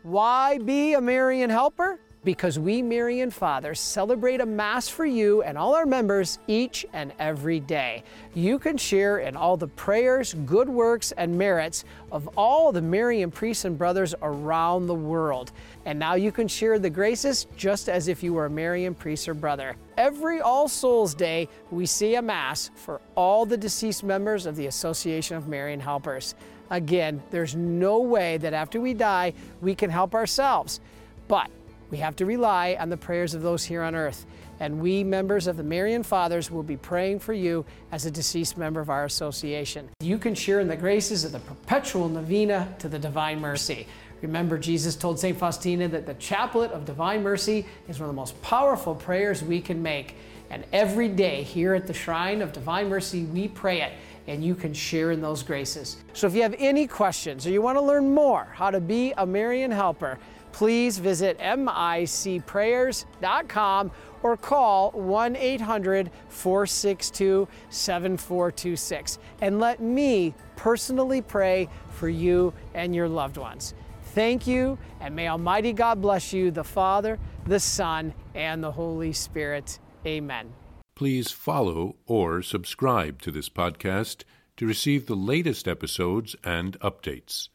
Why be a Marian helper? Because we Marian fathers celebrate a Mass for you and all our members each and every day. You can share in all the prayers, good works, and merits of all the Marian priests and brothers around the world. And now you can share the graces just as if you were a Marian priest or brother. Every All Souls Day, we see a Mass for all the deceased members of the Association of Marian Helpers. Again, there's no way that after we die, we can help ourselves. But we have to rely on the prayers of those here on earth. And we, members of the Marian Fathers, will be praying for you as a deceased member of our association. You can share in the graces of the perpetual novena to the Divine Mercy. Remember, Jesus told St. Faustina that the chaplet of divine mercy is one of the most powerful prayers we can make. And every day here at the Shrine of Divine Mercy, we pray it, and you can share in those graces. So if you have any questions or you want to learn more how to be a Marian helper, please visit micprayers.com or call 1 800 462 7426 and let me personally pray for you and your loved ones. Thank you, and may Almighty God bless you, the Father, the Son, and the Holy Spirit. Amen. Please follow or subscribe to this podcast to receive the latest episodes and updates.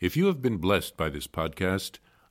If you have been blessed by this podcast,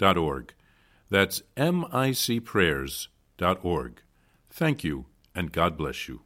micprayers.org. That's micprayers.org. Thank you, and God bless you.